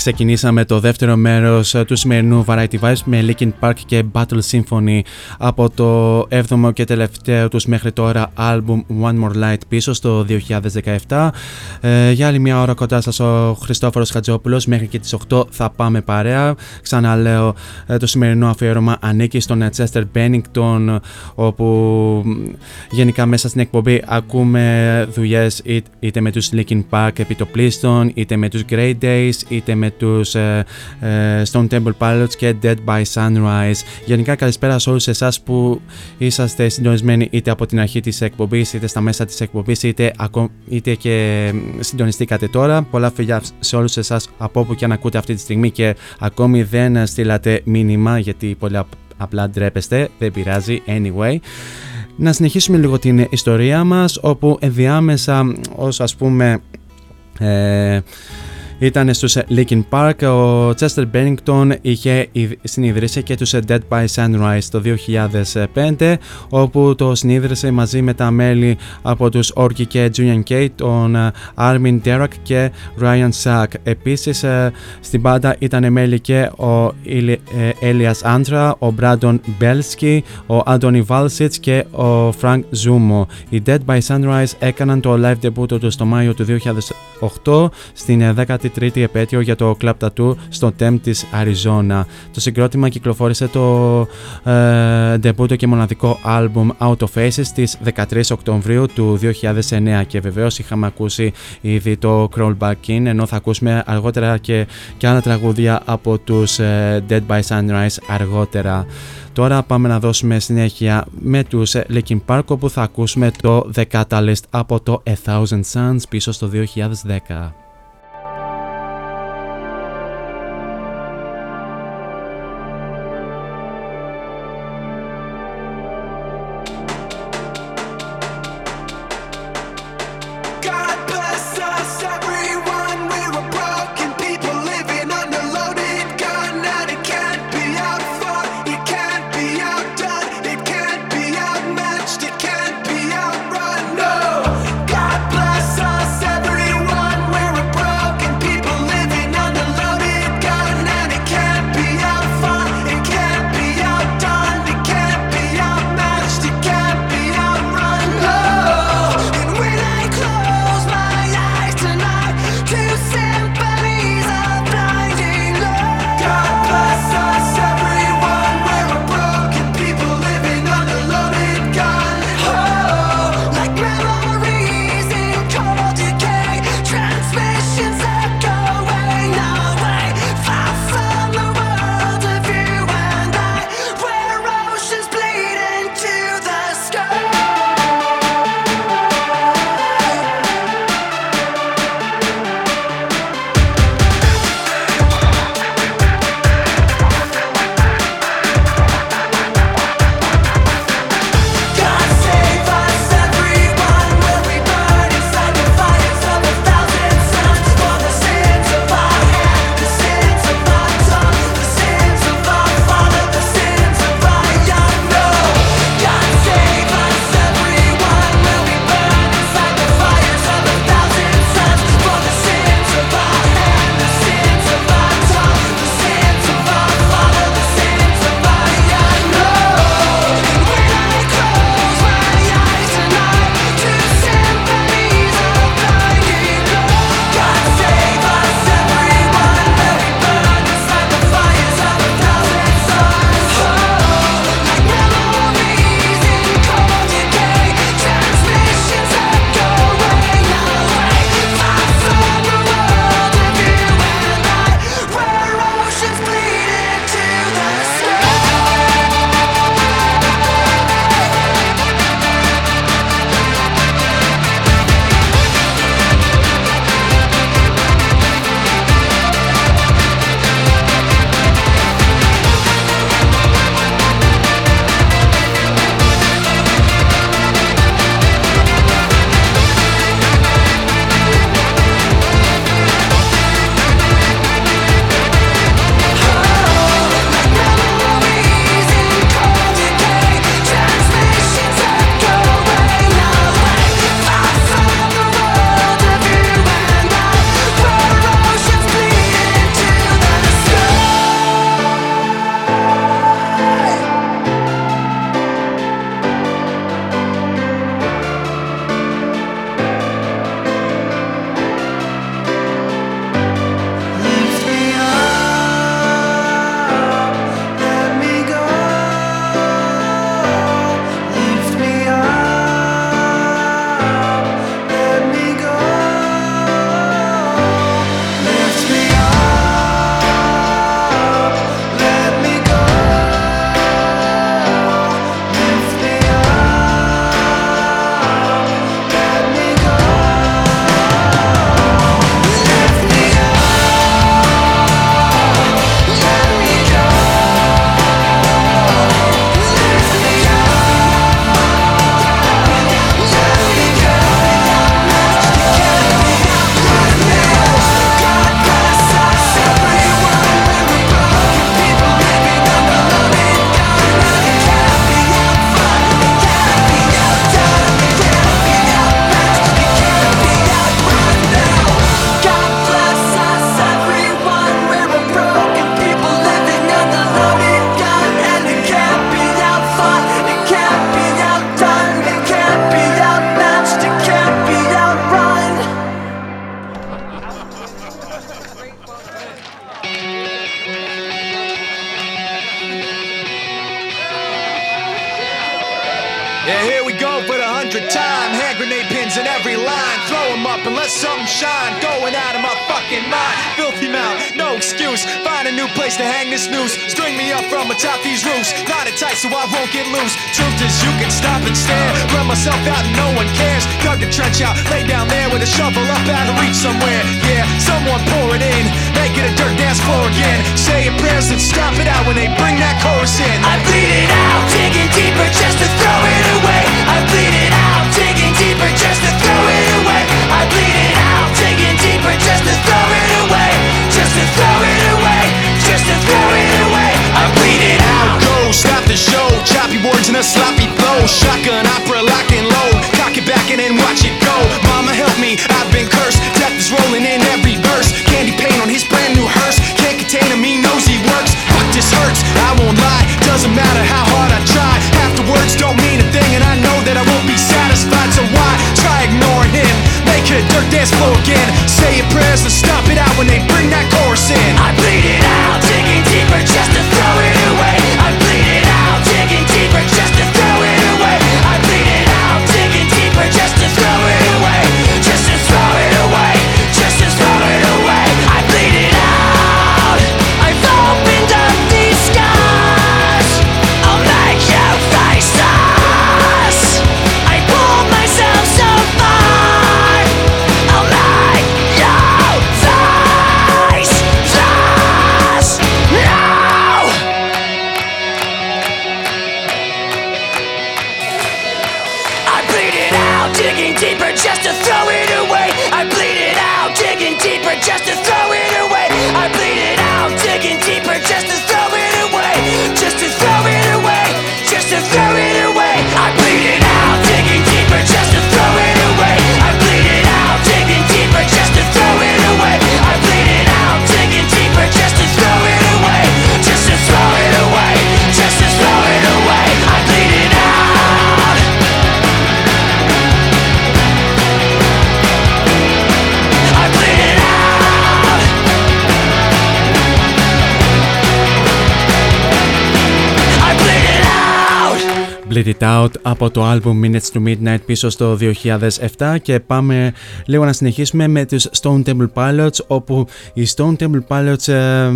ξεκινήσαμε το δεύτερο μέρος του σημερινού Variety Vibes με Linkin Park και Battle Symphony από το 7ο και τελευταίο τους μέχρι τώρα album One More Light πίσω στο 2017. Ε, για άλλη μια ώρα κοντά σας ο Χριστόφορος Χατζόπουλος μέχρι και τις 8 θα πάμε παρέα. Ξαναλέω ε, το σημερινό αφιέρωμα ανήκει στον Chester Bennington όπου γενικά μέσα στην εκπομπή ακούμε δουλειές είτε με τους Linkin Park επί το πλήστον είτε με τους Grey Days είτε με τους ε, ε, Stone Temple Pilots και Dead by Sunrise. Γενικά καλησπέρα σε όλους εσάς που είσαστε συντονισμένοι είτε από την αρχή της εκπομπής είτε στα μέσα της εκπομπής είτε, είτε και συντονιστήκατε τώρα. Πολλά φιλιά σε όλους εσάς από όπου και αν ακούτε αυτή τη στιγμή και ακόμη δεν στείλατε μήνυμα γιατί πολύ απλά ντρέπεστε, δεν πειράζει anyway. Να συνεχίσουμε λίγο την ιστορία μας όπου ενδιάμεσα ως ας πούμε ε, ήταν στους Linkin Park, ο Chester Bennington είχε συνειδρήσει και τους Dead by Sunrise το 2005 όπου το συνίδρυσε μαζί με τα μέλη από τους Orky και Julian K, τον ε, Armin Derek και Ryan Sack. Επίσης ε, στην πάντα ήταν μέλη και ο ε, Elias Antra, ο Brandon Belsky, ο Anthony Valsic και ο Frank Zumo. Οι Dead by Sunrise έκαναν το live debut τους το Μάιο του 2008 στην 10η τρίτη επέτειο για το Club Tattoo στο TEM της Αριζόνα. Το συγκρότημα κυκλοφόρησε το ε, debut και μοναδικό άλμπουμ Out of Faces στις 13 Οκτωβρίου του 2009 και βεβαίως είχαμε ακούσει ήδη το Crawl Back In ενώ θα ακούσουμε αργότερα και, και άλλα τραγούδια από τους ε, Dead by Sunrise αργότερα. Τώρα πάμε να δώσουμε συνέχεια με τους ε, Linkin Park όπου θα ακούσουμε το The Catalyst από το A Thousand Suns πίσω στο 2010. It Out από το album Minutes to Midnight πίσω στο 2007 και πάμε λίγο να συνεχίσουμε με τους Stone Temple Pilots όπου οι Stone Temple Pilots ε,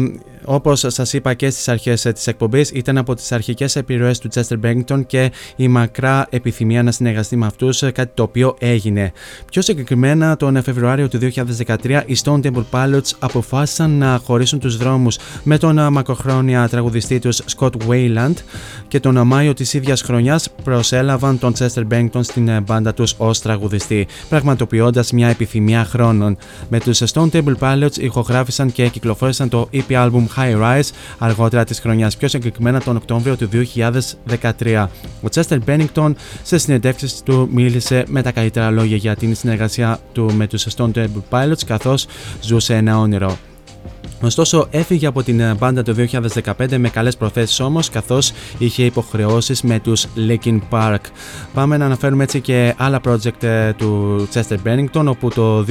όπως σας είπα και στις αρχές ε, της εκπομπής ήταν από τις αρχικές επιρροές του Chester Bennington και η μακρά επιθυμία να συνεργαστεί με αυτούς ε, κάτι το οποίο έγινε. Πιο συγκεκριμένα τον Φεβρουάριο του 2013 οι Stone Temple Pilots αποφάσισαν να χωρίσουν τους δρόμους με τον ε, μακροχρόνια τραγουδιστή τους Scott Wayland και τον Μάιο της ίδιας χρονιάς προσέλαβαν τον Chester Bennington στην ε, μπάντα τους ως τραγουδιστή, πραγματοποιώντας μια επιθυμία χρόνων. Με τους Stone Temple Pilots ηχογράφησαν και κυκλοφόρησαν το EP album High Rise αργότερα της χρονιάς, πιο συγκεκριμένα τον Οκτώβριο του 2013. Ο Chester Bennington σε συνεντεύξεις του μίλησε με τα καλύτερα λόγια για την συνεργασία του με τους Stone Temple Pilots καθώς ζούσε ένα όνειρο. Ωστόσο, έφυγε από την ε, μπάντα το 2015 με καλές προθέσεις όμως, καθώς είχε υποχρεώσεις με τους Linkin Park. Πάμε να αναφέρουμε έτσι και άλλα project ε, του Chester Bennington, όπου το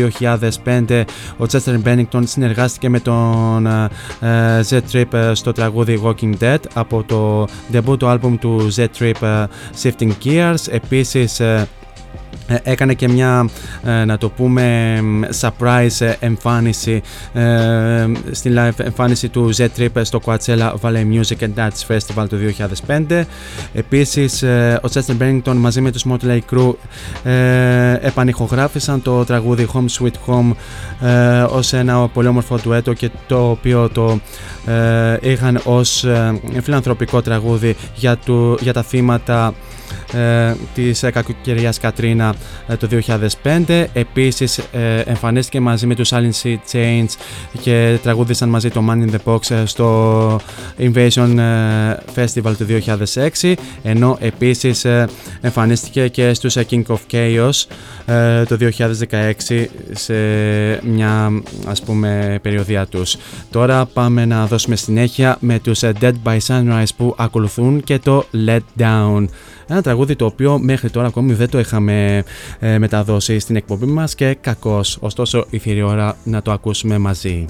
2005 ο Chester Bennington συνεργάστηκε με τον ε, ε, Z-Trip ε, στο τραγούδι Walking Dead από το debut του album του Z-Trip ε, Shifting Gears. Επίσης, ε, ε, έκανε και μια ε, να το πούμε μ, surprise ε, εμφάνιση ε, στην live εμφάνιση του Z-Trip στο Coachella Valley Music and Dance Festival του 2005 επίσης ε, ο Chester Bennington μαζί με τους Motley Crue ε, επανηχογράφησαν το τραγούδι Home Sweet Home ε, ως ένα πολύ όμορφο ντουέτο και το οποίο το ε, είχαν ως ε, φιλανθρωπικό τραγούδι για, του, για τα θύματα ε, της ε, κακοκαιριάς Κατρίνα ε, το 2005. Επίσης ε, εμφανίστηκε μαζί με τους Alien Sea Chains και τραγούδισαν μαζί το Man in the Box ε, στο Invasion ε, Festival του 2006 ενώ επίσης ε, εμφανίστηκε και στους ε, King of Chaos ε, το 2016 σε μια ας πούμε περιοδία τους. Τώρα πάμε να δώσουμε συνέχεια με τους ε, Dead by Sunrise που ακολουθούν και το Let Down. Ένα τραγούδι το οποίο μέχρι τώρα ακόμη δεν το είχαμε ε, μεταδώσει στην εκπομπή μας και κακώ. Ωστόσο, ήρθε η ώρα να το ακούσουμε μαζί.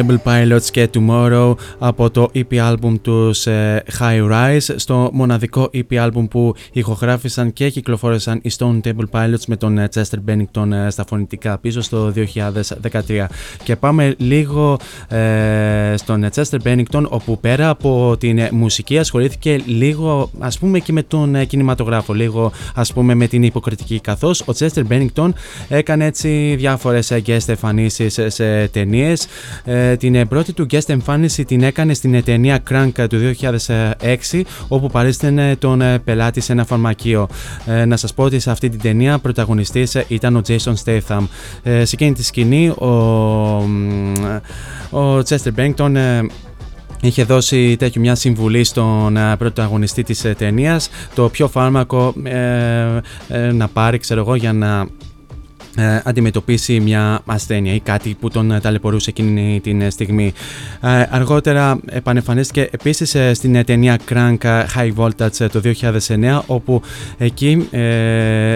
table Pilots και Tomorrow από το EP album τους ε, High Rise στο μοναδικό EP album που ηχογράφησαν και κυκλοφόρησαν οι Stone Temple Pilots με τον ε, Chester Bennington ε, στα φωνητικά πίσω στο 2013 και πάμε λίγο ε, στον Chester Bennington όπου πέρα από την μουσική ασχολήθηκε λίγο ας πούμε και με τον κινηματογράφο λίγο ας πούμε με την υποκριτική καθώς ο Chester Bennington έκανε έτσι διάφορες guest εμφανίσεις σε ταινίες. Ε, την πρώτη του guest εμφάνιση την έκανε στην ταινία Crank του 2006 όπου παρίστανε τον πελάτη σε ένα φαρμακείο. Ε, να σας πω ότι σε αυτή την ταινία πρωταγωνιστής ήταν ο Jason Statham. Ε, σε εκείνη τη σκηνή ο, ο Chester Bennington είχε δώσει τέτοιο μια συμβουλή στον πρωταγωνιστή της ταινίας το ποιο φάρμακο να πάρει ξέρω εγώ για να ε, αντιμετωπίσει μια ασθένεια ή κάτι που τον ταλαιπωρούσε εκείνη την στιγμή. Ε, αργότερα επανεμφανίστηκε επίσης ε, στην ταινία Crank High Voltage το 2009 όπου εκεί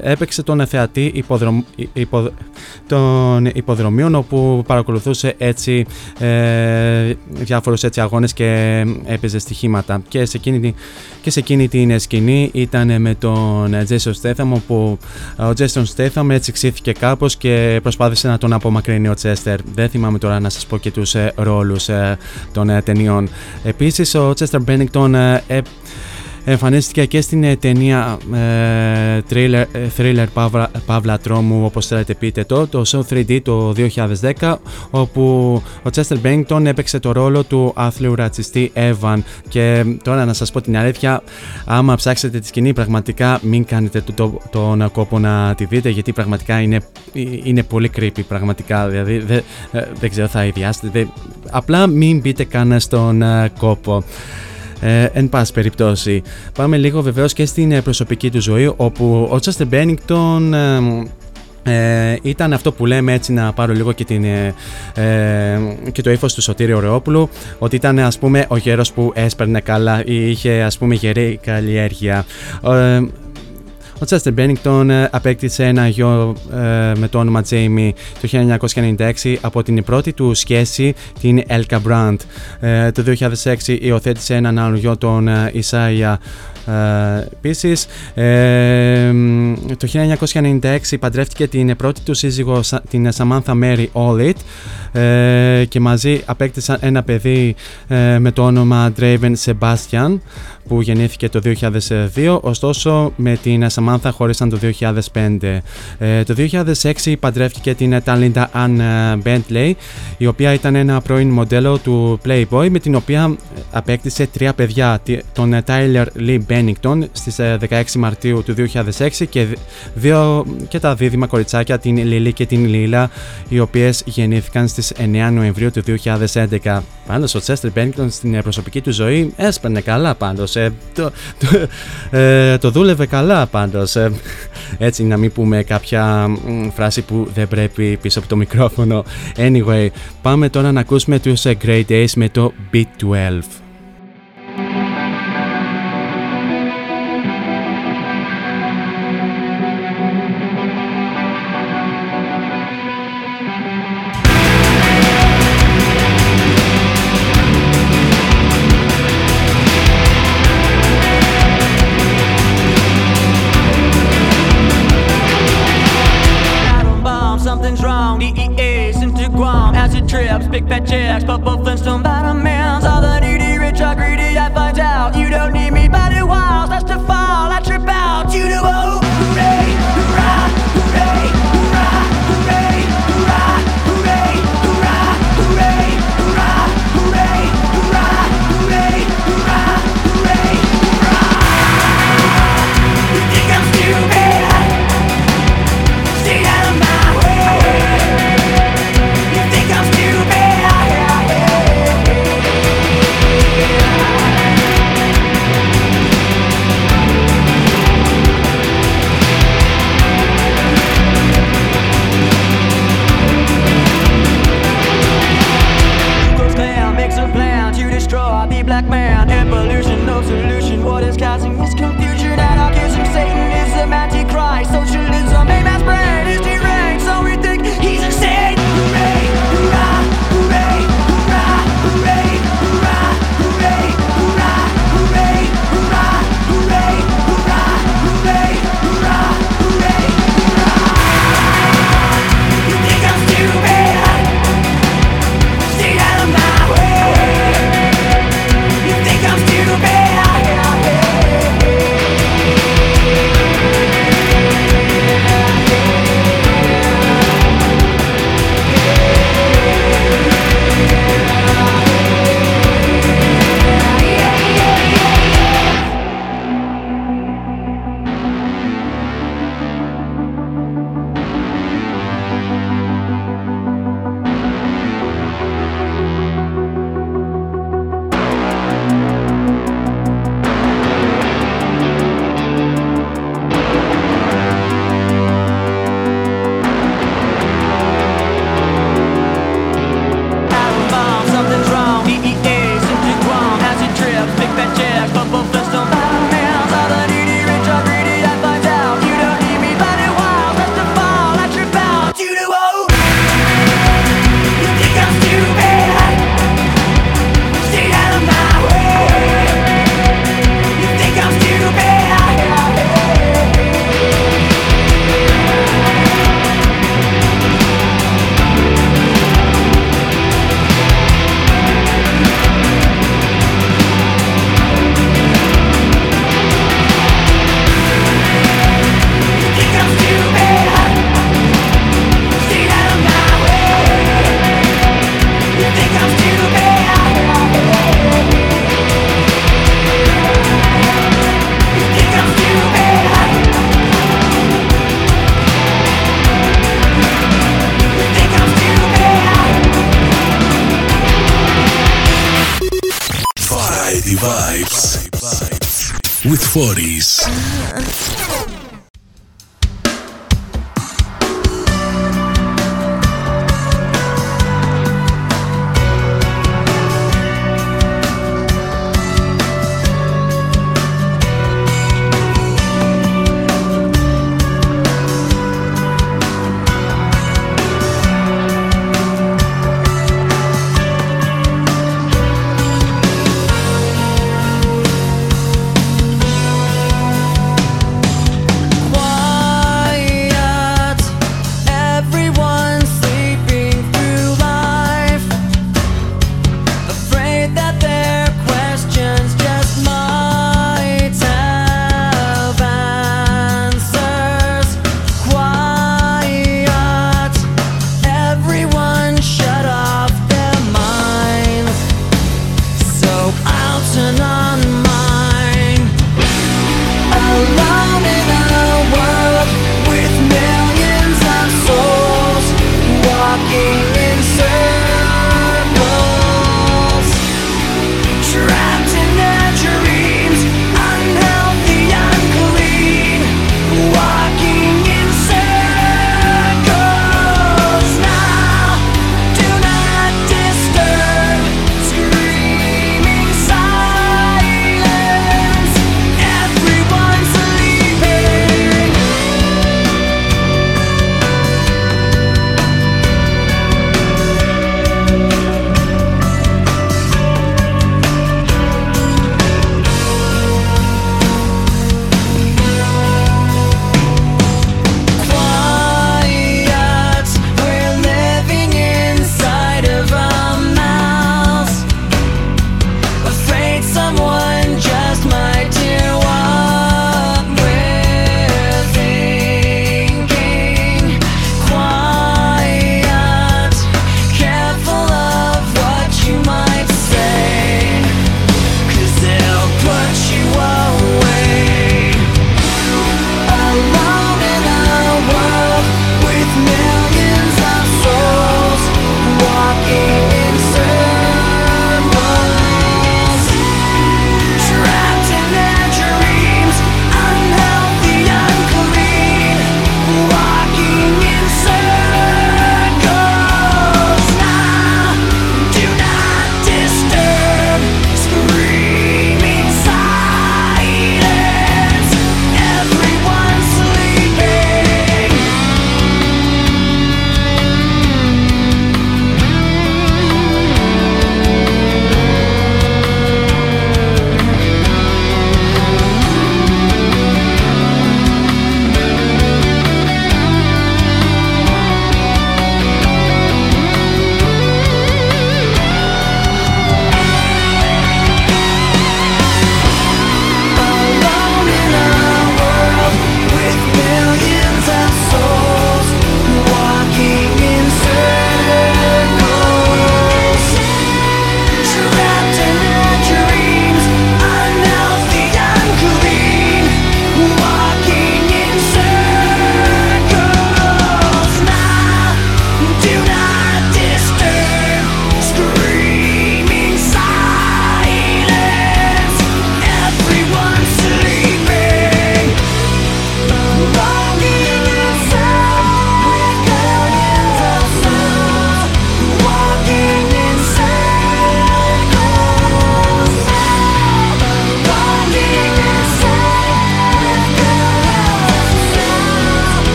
έπαιξε τον θεατή υποδρομ, υπο, των υποδρομίων όπου παρακολουθούσε έτσι διάφορους έτσι αγώνες και έπαιζε στοιχήματα και σε εκείνη, και σε εκείνη την σκηνή ήταν με τον Jason Statham όπου ο Jason Statham έτσι ξύθηκε κάπως και προσπάθησε να τον απομακρύνει ο Τσέστερ. Δεν θυμάμαι τώρα να σας πω και τους ε, ρόλους ε, των ε, ταινιών. Επίσης ο Τσέστερ Μπένικτον εμφανίστηκε και στην ε, ταινία ε, thriller, ε, thriller Παύλα, Παύλα Τρόμου όπως θέλετε πείτε το, το Show 3D το 2010 όπου ο Chester Bennington έπαιξε το ρόλο του άθλιου ρατσιστή Evan. Και τώρα να σας πω την αλήθεια άμα ψάξετε τη σκηνή πραγματικά μην κάνετε το, το, τον κόπο να τη δείτε γιατί πραγματικά είναι, είναι πολύ creepy πραγματικά. Δηλαδή δεν, δεν ξέρω θα ιδιάσετε απλά μην μπείτε καν στον κόπο ε, εν πάση περιπτώσει. Πάμε λίγο βεβαίως και στην ε, προσωπική του ζωή όπου ο Τσάστερ Μπένιγκτον ε, ήταν αυτό που λέμε έτσι να πάρω λίγο και, την, ε, ε και το ύφος του Σωτήριου Ρεόπουλου ότι ήταν ας πούμε ο γέρος που έσπερνε καλά ή είχε ας πούμε γερή καλλιέργεια ε, ο Τσέστερ Μπένιγκτον απέκτησε ένα γιο ε, με το όνομα Jamie το 1996 από την πρώτη του σχέση, την Elka Brandt. Ε, το 2006 υιοθέτησε έναν άλλο γιο, τον Ισάια ε, Επίσης, ε, το 1996 παντρεύτηκε την πρώτη του σύζυγο, την Samantha Mary Olit, ε, και μαζί απέκτησαν ένα παιδί ε, με το όνομα Draven Sebastian που γεννήθηκε το 2002, ωστόσο με την Samantha χώρισαν το 2005. Ε, το 2006 παντρεύτηκε την Talinda Ann Bentley, η οποία ήταν ένα πρώην μοντέλο του Playboy, με την οποία απέκτησε τρία παιδιά, τον Tyler Lee στις ε, στις 16 Μαρτίου του 2006 και, δύο, και τα δίδυμα κοριτσάκια την Λίλη και την Λίλα οι οποίες γεννήθηκαν στις 9 Νοεμβρίου του 2011. Πάντως, ο Τσέστερ στην ε, προσωπική του ζωή έσπαινε καλά πάντως, ε, το, το, δούλευε καλά πάντως, έτσι να μην πούμε κάποια φράση που δεν πρέπει πίσω από το μικρόφωνο. Anyway, πάμε τώρα να ακούσουμε τους Great Days με το B12.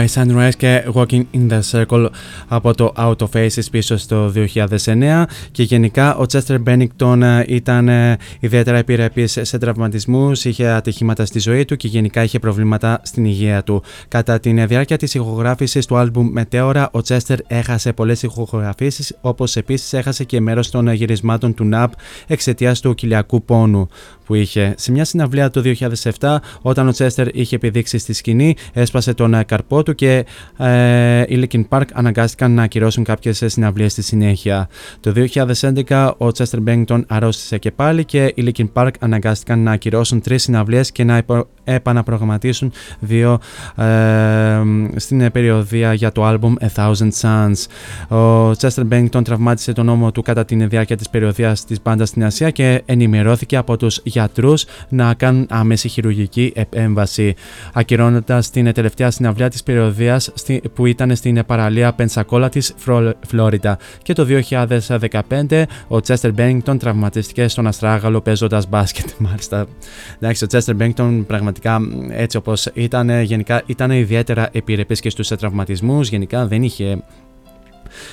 by Sunrise que Walking in the Circle. Από το Out of Faces πίσω στο 2009 και γενικά ο Chester Bennington ε, ήταν ε, ιδιαίτερα επιρρεπής σε τραυματισμούς, είχε ατυχήματα στη ζωή του και γενικά είχε προβλήματα στην υγεία του. Κατά τη διάρκεια της ηχογράφησης του άλμπουμ Μετέωρα, ο Chester έχασε πολλές ηχογραφήσεις όπως επίσης έχασε και μέρος των γυρισμάτων του NAP εξαιτίας του κοιλιακού πόνου που είχε. Σε μια συναυλία το 2007, όταν ο Τσέστερ είχε επιδείξει στη σκηνή, έσπασε τον ε, καρπό του και ε, οι Linkin Park αναγκάστηκαν να ακυρώσουν κάποιες συναυλίες στη συνέχεια. Το 2011 ο Chester Bennington αρρώστησε και πάλι και οι Linkin Park αναγκάστηκαν να ακυρώσουν τρεις συναυλίες και να επαναπρογραμματίσουν δύο ε, στην περιοδία για το album A Thousand Suns. Ο Chester Bennington τραυμάτισε τον νόμο του κατά τη διάρκεια της περιοδίας της μπάντα στην Ασία και ενημερώθηκε από τους γιατρούς να κάνουν άμεση χειρουργική επέμβαση. Ακυρώνοντας την τελευταία συναυλία της περιοδίας που ήταν στην παραλία Πενσακόλα της Φλόριντα. Και το 2015 ο Chester Bennington τραυματίστηκε στον Αστράγαλο παίζοντας μπάσκετ. Μάλιστα. Εντάξει, ο Chester Bennington πραγματικά έτσι όπως ήταν, γενικά ήταν ιδιαίτερα επιρρεπής και στους τραυματισμούς, γενικά δεν είχε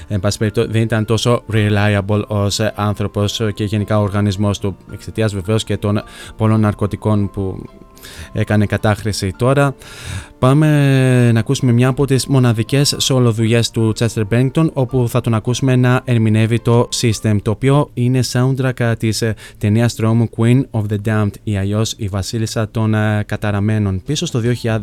Εν πάση περιπτώσει, δεν ήταν τόσο reliable ως άνθρωπος και γενικά ο οργανισμός του εξαιτίας βεβαίως και των πολλών ναρκωτικών που έκανε κατάχρηση. Τώρα πάμε να ακούσουμε μια από τις μοναδικές solo δουλειές του Chester Bennington όπου θα τον ακούσουμε να ερμηνεύει το System το οποίο είναι soundtrack της ε, ταινίας τρόμου Queen of the Damned ή αλλιώ η βασίλισσα των ε, καταραμένων πίσω στο 2003.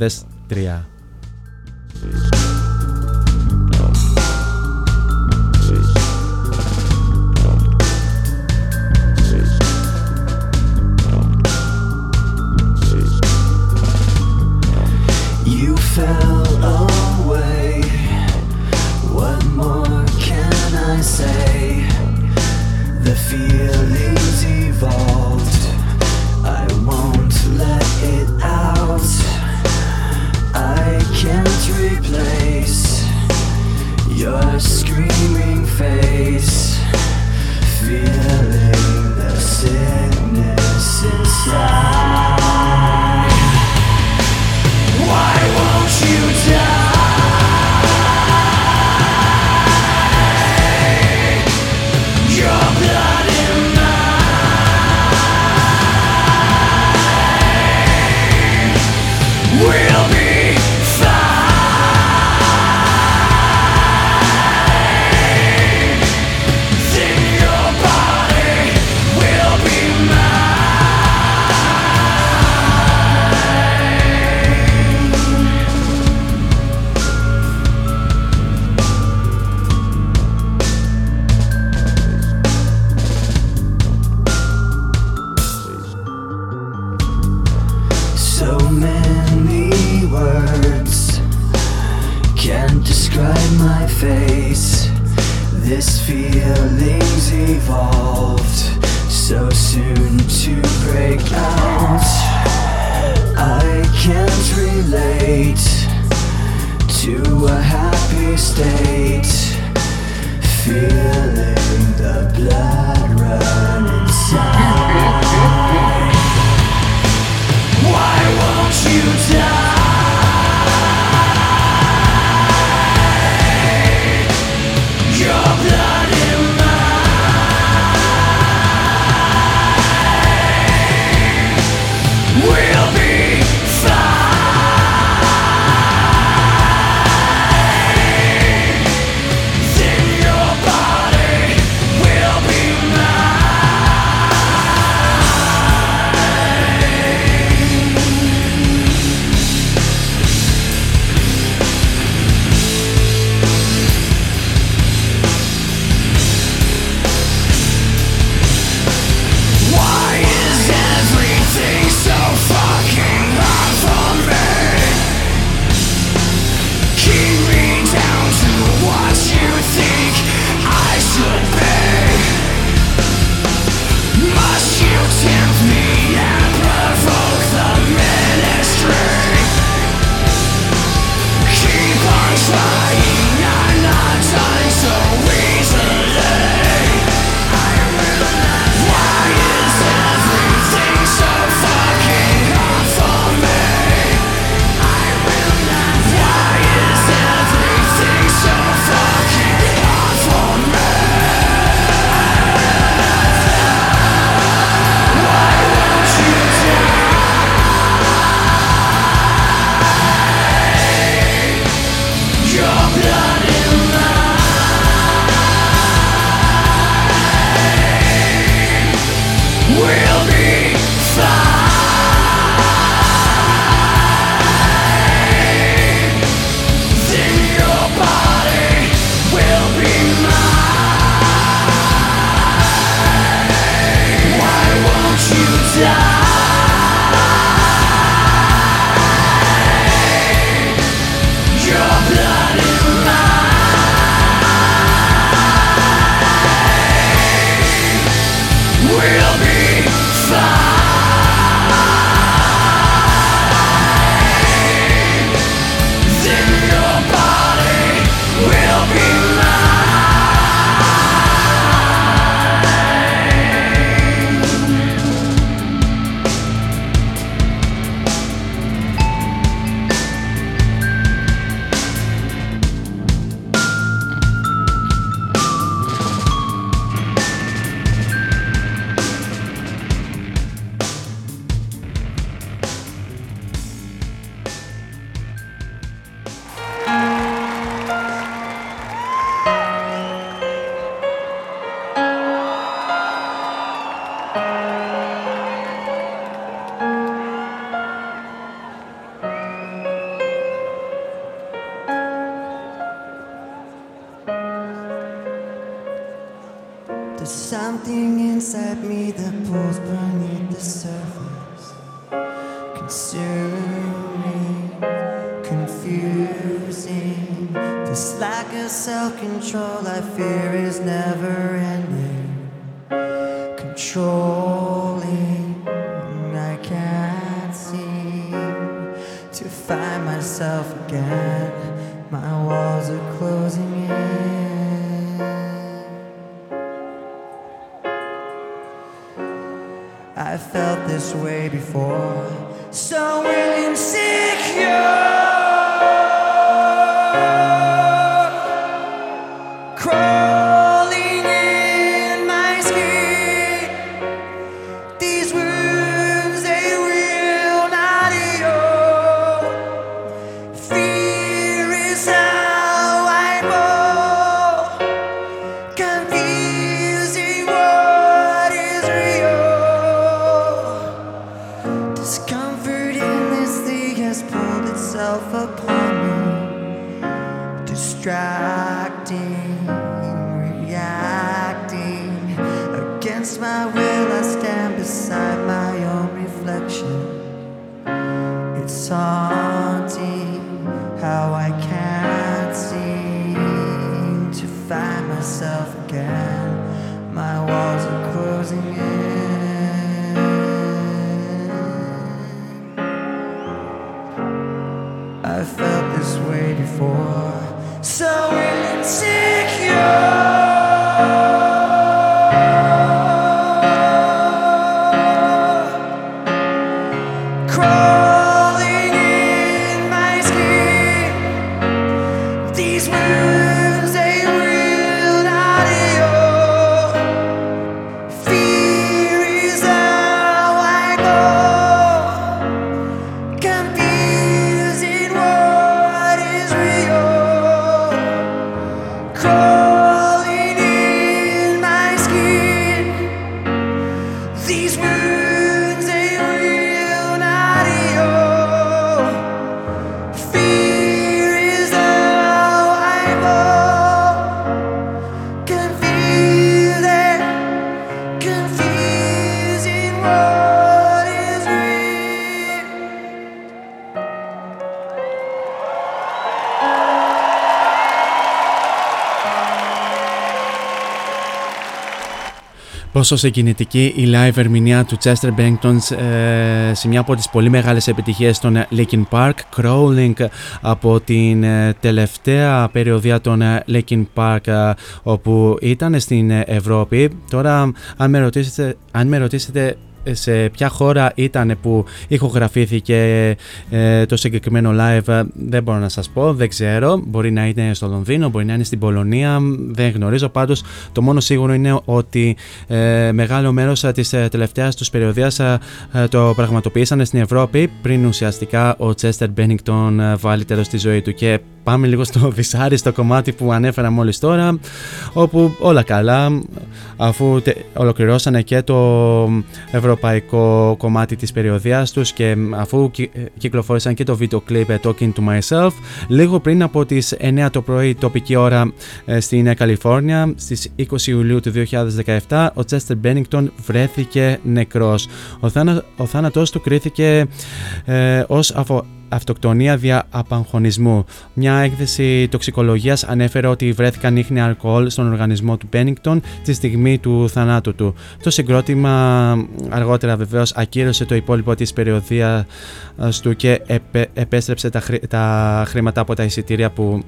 Fell state. Feeling the blood run inside. Why won't you die? land. Πόσο συγκινητική η live ερμηνεία του Chester Bennington ε, σε μια από τις πολύ μεγάλες επιτυχίες των Linkin Park, Crawling από την ε, τελευταία περιοδία των ε, Linkin Park ε, όπου ήταν στην Ευρώπη. Τώρα αν με ρωτήσετε, αν με ρωτήσετε σε ποια χώρα ήταν που ηχογραφήθηκε ε, το συγκεκριμένο live ε, δεν μπορώ να σας πω, δεν ξέρω. Μπορεί να είναι στο Λονδίνο, μπορεί να είναι στην Πολωνία δεν γνωρίζω, πάντως το μόνο σίγουρο είναι ότι ε, μεγάλο μέρος ε, της ε, τελευταίας τους περιοδίας ε, ε, το πραγματοποιήσανε στην Ευρώπη. Πριν ουσιαστικά ο Chester Bennington ε, βάλει τέλος στη ζωή του και πάμε λίγο στο δυσάριστο κομμάτι που ανέφερα μόλις τώρα όπου όλα καλά αφού τε- ολοκληρώσανε και το ευρωπαϊκό κομμάτι της περιοδίας τους και αφού κυ- ε, κυκλοφόρησαν και το βίντεο κλιπ ε, Talking to Myself λίγο πριν από τις 9 το πρωί τοπική ώρα ε, στην ε, Καλιφόρνια στις 20 Ιουλίου του 2017 ο Chester Bennington βρέθηκε νεκρός. Ο, θάνα, ο θάνατός του κρίθηκε ε, ως αφο, αυτοκτονία δια απαγχωνισμού. Μια έκθεση τοξικολογίας ανέφερε ότι βρέθηκαν ίχνη αλκοόλ στον οργανισμό του Bennington τη στιγμή του θανάτου του. Το συγκρότημα αργότερα βεβαίως ακύρωσε το υπόλοιπο της περιοδίας του και επέ- επέστρεψε τα, χρη- τα χρήματα από τα εισιτήρια που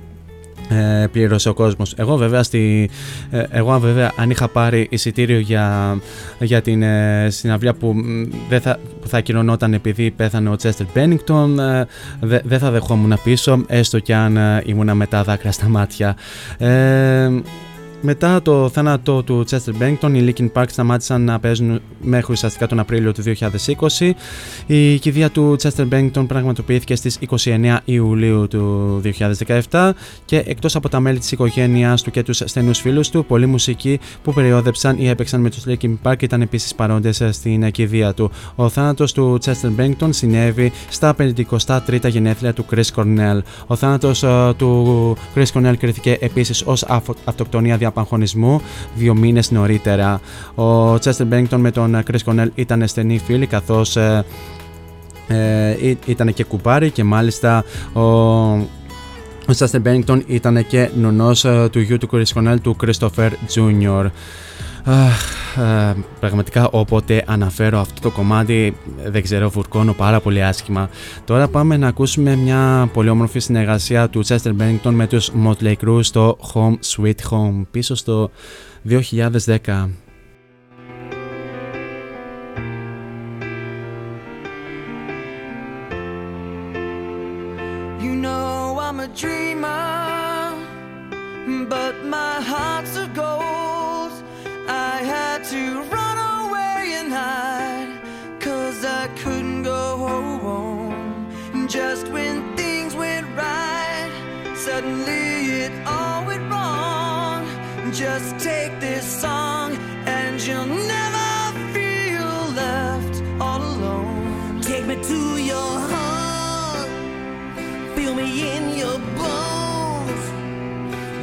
ε, πλήρωσε ο κόσμος. Εγώ βέβαια, στη, ε, εγώ βέβαια αν είχα πάρει εισιτήριο για, για την ε, συναυλία που, μ, δεν θα, που θα ακυρωνόταν επειδή πέθανε ο Τσέστερ Μπένιγκτον ε, δε- δεν θα δεχόμουν πίσω έστω και αν ε, ήμουνα μετά δάκρυα στα μάτια. Ε, μετά το θάνατο του Chester Bennington, οι Linkin Park σταμάτησαν να παίζουν μέχρι ουσιαστικά τον Απρίλιο του 2020. Η κηδεία του Chester Bennington πραγματοποιήθηκε στις 29 Ιουλίου του 2017 και εκτός από τα μέλη της οικογένειάς του και τους στενούς φίλους του, πολλοί μουσικοί που περιόδεψαν ή έπαιξαν με τους Linkin Park ήταν επίσης παρόντες στην κηδεία του. Ο θάνατος του Chester Bennington συνέβη στα 53 γενέθλια του Chris Cornell. Ο θάνατος ε, του Chris Cornell κρίθηκε επίσης ως αφο- αυτοκτονία δια συνέπεια απαγχωνισμού δύο μήνες νωρίτερα. Ο Chester Bennington με τον Chris Cornell ήταν στενοί φίλοι καθώς ε, ε, ήταν και κουπάρι και μάλιστα ο ο Chester Bennington ήταν και νονός ε, του γιου του Chris Cornell του Christopher Jr. Uh, πραγματικά όποτε αναφέρω αυτό το κομμάτι δεν ξέρω φουρκώνω πάρα πολύ άσχημα. Τώρα πάμε να ακούσουμε μια πολύ όμορφη συνεργασία του Chester Bennington με τους Motley Crue στο Home Sweet Home πίσω στο 2010 Just take this song and you'll never feel left all alone. Take me to your heart. Feel me in your bones.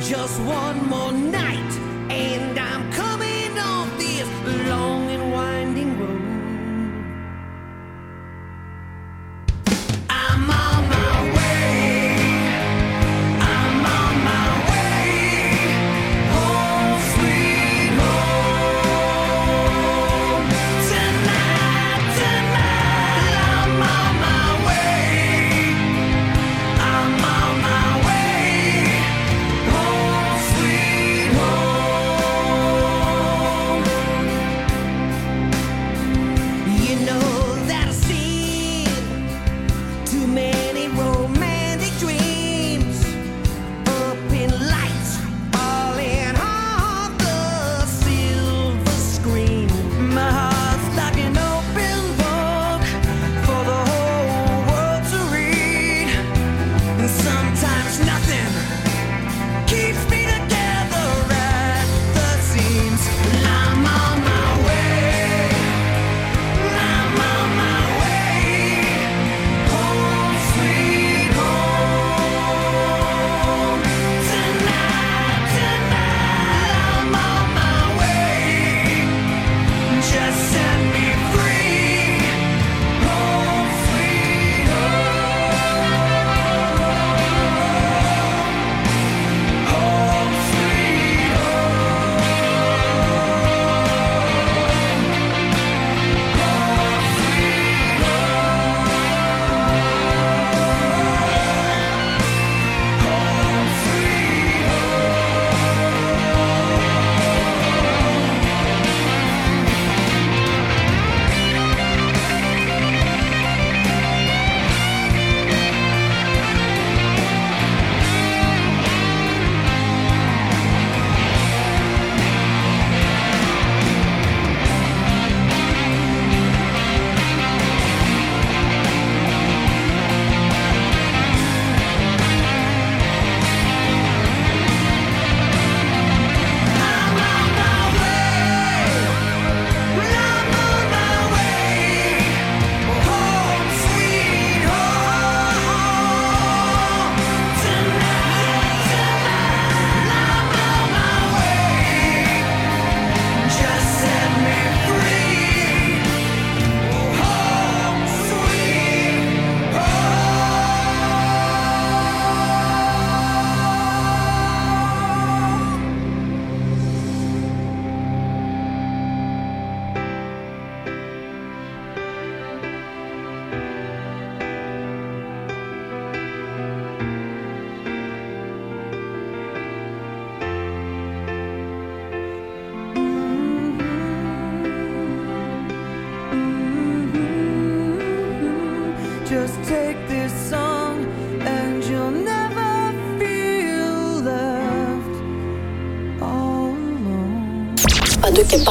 Just one more night, and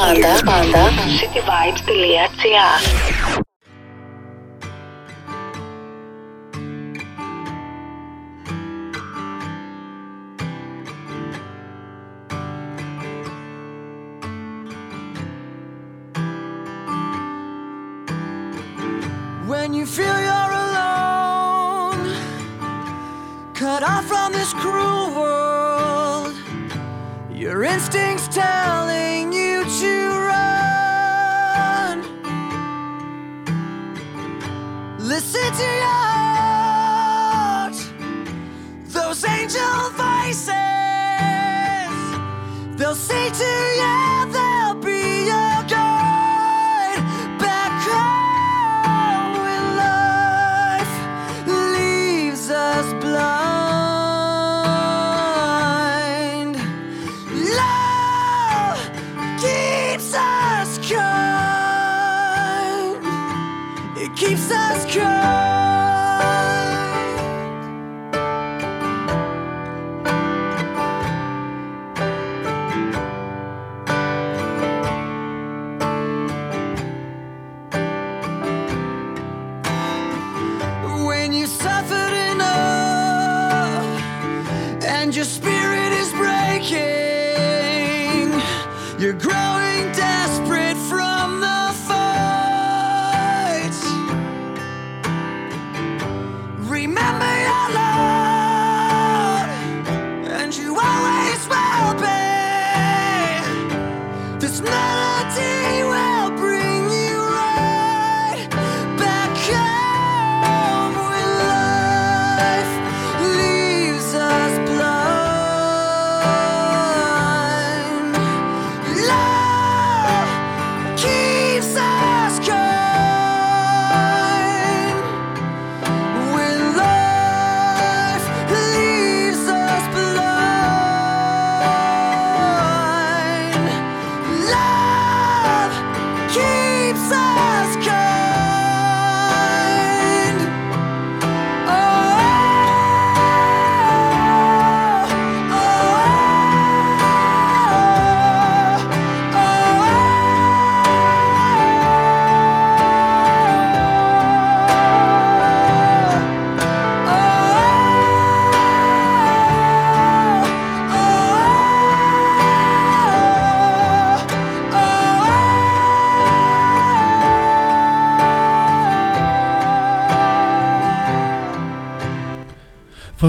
πάντα, πάντα, cityvibes.gr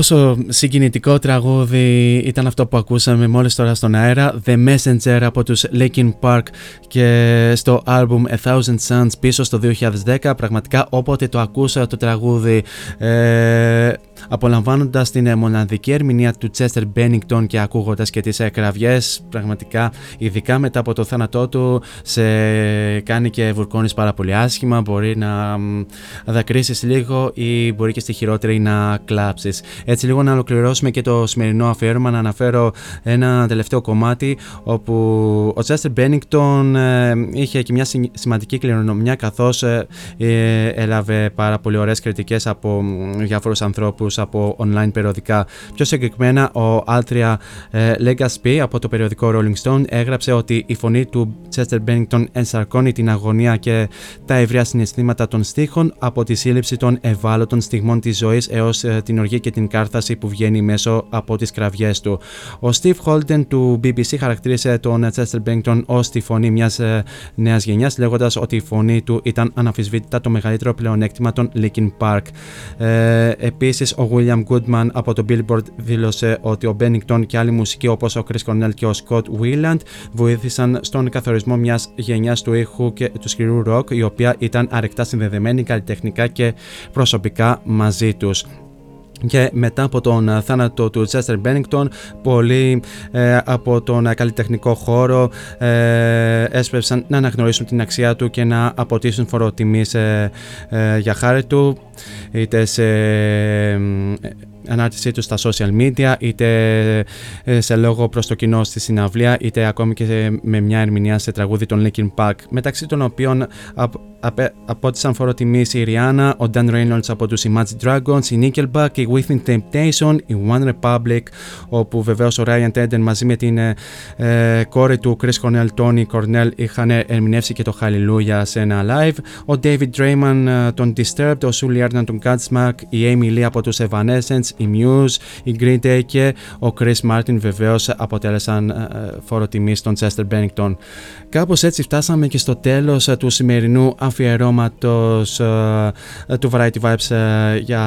Πόσο συγκινητικό τραγούδι ήταν αυτό που ακούσαμε μόλις τώρα στον αέρα The Messenger από τους Linkin Park και στο album A Thousand Suns πίσω στο 2010 πραγματικά όποτε το ακούσα το τραγούδι ε, απολαμβάνοντας την ε, μοναδική ερμηνεία του Chester Bennington και ακούγοντας και τις ε, κραυγές πραγματικά ειδικά μετά από το θάνατό του σε κάνει και βουρκώνεις πάρα πολύ άσχημα μπορεί να μ, δακρύσεις λίγο ή μπορεί και στη χειρότερη να κλάψεις έτσι λίγο να ολοκληρώσουμε και το σημερινό αφιέρωμα να αναφέρω ένα τελευταίο κομμάτι όπου ο Chester Bennington ε, είχε και μια συ- σημαντική κληρονομιά καθώς ε, ε, έλαβε πάρα πολύ ωραίες κριτικές από μ, διάφορους ανθρώπους από online περιοδικά. Πιο συγκεκριμένα ο Altria ε, Legacy από το περιοδικό Rolling Stone έγραψε ότι η φωνή του Chester Bennington ενσαρκώνει την αγωνία και τα ευρεία συναισθήματα των στίχων από τη σύλληψη των ευάλωτων στιγμών της ζωής έως ε, την οργή και την κάρθαση που βγαίνει μέσω από τις κραυγές του. Ο Steve Holden του BBC χαρακτήρισε τον Chester Bennington ως τη φωνή μιας ε, νέας γενιάς λέγοντας ότι η φωνή του ήταν αναμφισβήτητα το μεγαλύτερο πλεονέκτημα των Linkin Park. Ε, επίσης ο William Goodman από το Billboard δήλωσε ότι ο Bennington και άλλοι μουσικοί όπως ο Chris Cornell και ο Scott Weiland βοήθησαν στον καθορισμό μιας γενιάς του ήχου και του σκληρού rock η οποία ήταν αρεκτά συνδεδεμένη καλλιτεχνικά και προσωπικά μαζί τους και μετά από τον ε, θάνατο του Chester Bennington πολλοί ε, από τον ε, καλλιτεχνικό χώρο ε, έσπευσαν να αναγνωρίσουν την αξία του και να αποτίσουν φοροτιμής ε, ε, για χάρη του είτε σε ε, ανάρτησή τους στα social media είτε ε, σε λόγο προς το κοινό στη συναυλία είτε ακόμη και σε- με μια ερμηνεία σε τραγούδι των Linkin Park. Μεταξύ των οποίων απ- απε- απότισαν φοροτιμής η Rihanna, ο Dan Reynolds από τους Imagine Dragons, η Nickelback, η Within Temptation, η One Republic όπου βεβαίως ο Ryan Tedder μαζί με την ε, ε, κόρη του Chris Cornell, Tony Cornell είχαν ερμηνεύσει και το Hallelujah σε ένα live. Ο David Draymond ε, των Disturbed, ο Sully Arden των Godsmack, η Amy Lee από τους Evanescence, η Muse, η Green Day και ο Chris Martin βεβαίως αποτέλεσαν ε, φόρο τιμής στον Chester Bennington. Κάπως έτσι φτάσαμε και στο τέλος του σημερινού αφιερώματος του Variety Vibes για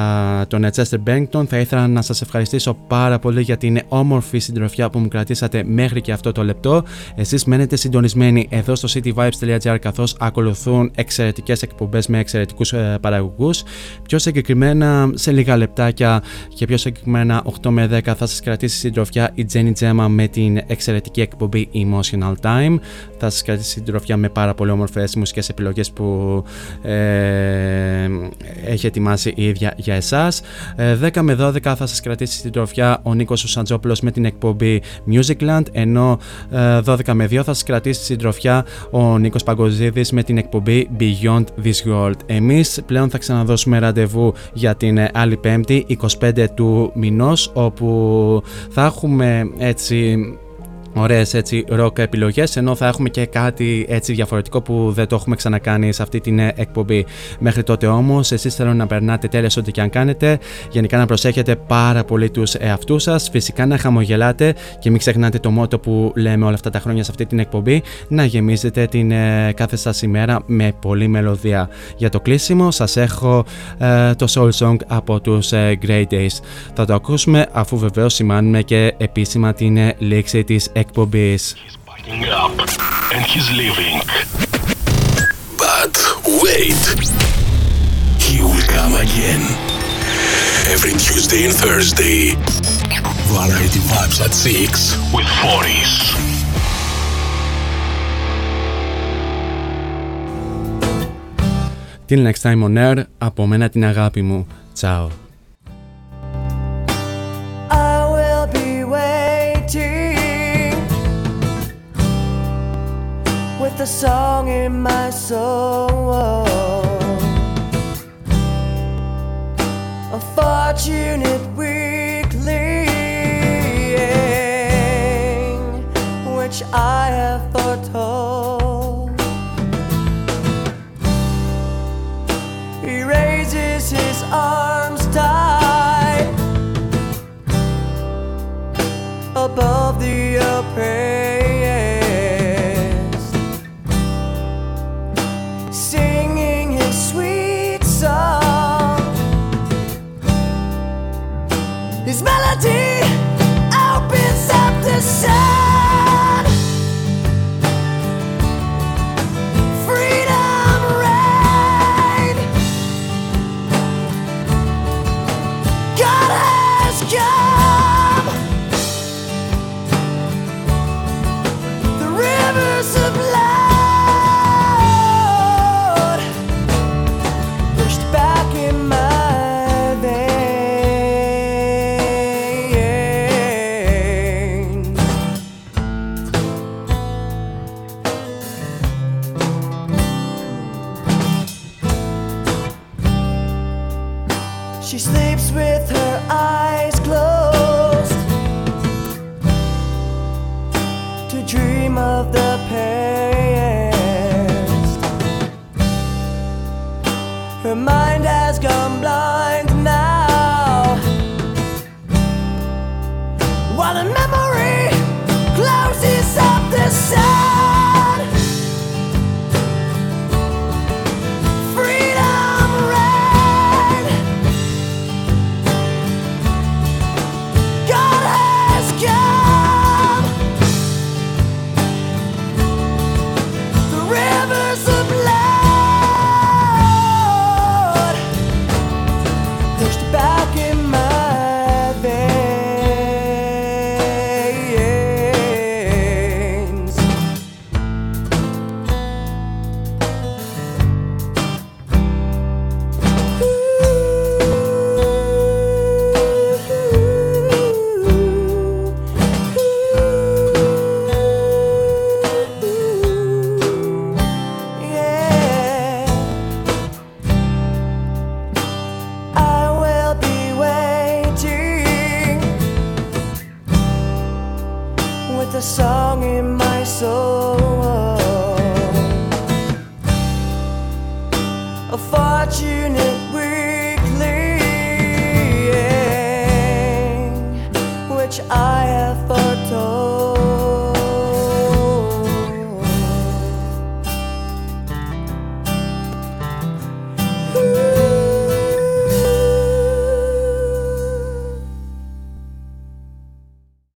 τον Chester Bennington. Θα ήθελα να σας ευχαριστήσω πάρα πολύ για την όμορφη συντροφιά που μου κρατήσατε μέχρι και αυτό το λεπτό. Εσείς μένετε συντονισμένοι εδώ στο cityvibes.gr καθώς ακολουθούν εξαιρετικές εκπομπές με εξαιρετικούς ε, παραγωγούς. Πιο συγκεκριμένα σε λίγα λεπτάκια και πιο συγκεκριμένα 8 με 10 θα σας κρατήσει συντροφιά η Jenny Gemma με την εξαιρετική εκπομπή Emotional Time. Θα σας κρατήσει συντροφιά με πάρα πολύ όμορφες μουσικές επιλογές που ε, έχει ετοιμάσει η ίδια για εσάς. 10 ε, με 12 θα σας κρατήσει συντροφιά ο Νίκος Σαντζόπουλος με την εκπομπή Musicland ενώ 12 ε, με 2 θα σας κρατήσει συντροφιά ο Νίκος Παγκοζίδης με την εκπομπή Beyond This World. Εμείς πλέον θα ξαναδώσουμε ραντεβού για την ε, άλλη πέμπτη 25 του μηνός όπου θα έχουμε έτσι Ωραίες έτσι ροκ επιλογές, ενώ θα έχουμε και κάτι έτσι διαφορετικό που δεν το έχουμε ξανακάνει σε αυτή την ε, εκπομπή. Μέχρι τότε όμως, εσείς θέλω να περνάτε τέλεια ό,τι και αν κάνετε. Γενικά να προσέχετε πάρα πολύ τους εαυτούς σας. Φυσικά να χαμογελάτε και μην ξεχνάτε το μότο που λέμε όλα αυτά τα χρόνια σε αυτή την εκπομπή. Να γεμίζετε την ε, κάθε σας ημέρα με πολλή μελωδία. Για το κλείσιμο, σας έχω ε, το Soul Song από τους ε, Great Days. Θα το ακούσουμε αφού βεβαίως σημάνουμε και επίσημα την ε, λήξη της εκπομπής. up and he's leaving. But wait, he will come again. Every Tuesday and Thursday. Variety Vibes at 6 with Foris. Till next time on air, από μένα την αγάπη μου. Ciao. Song in my soul. A fortunate weakling,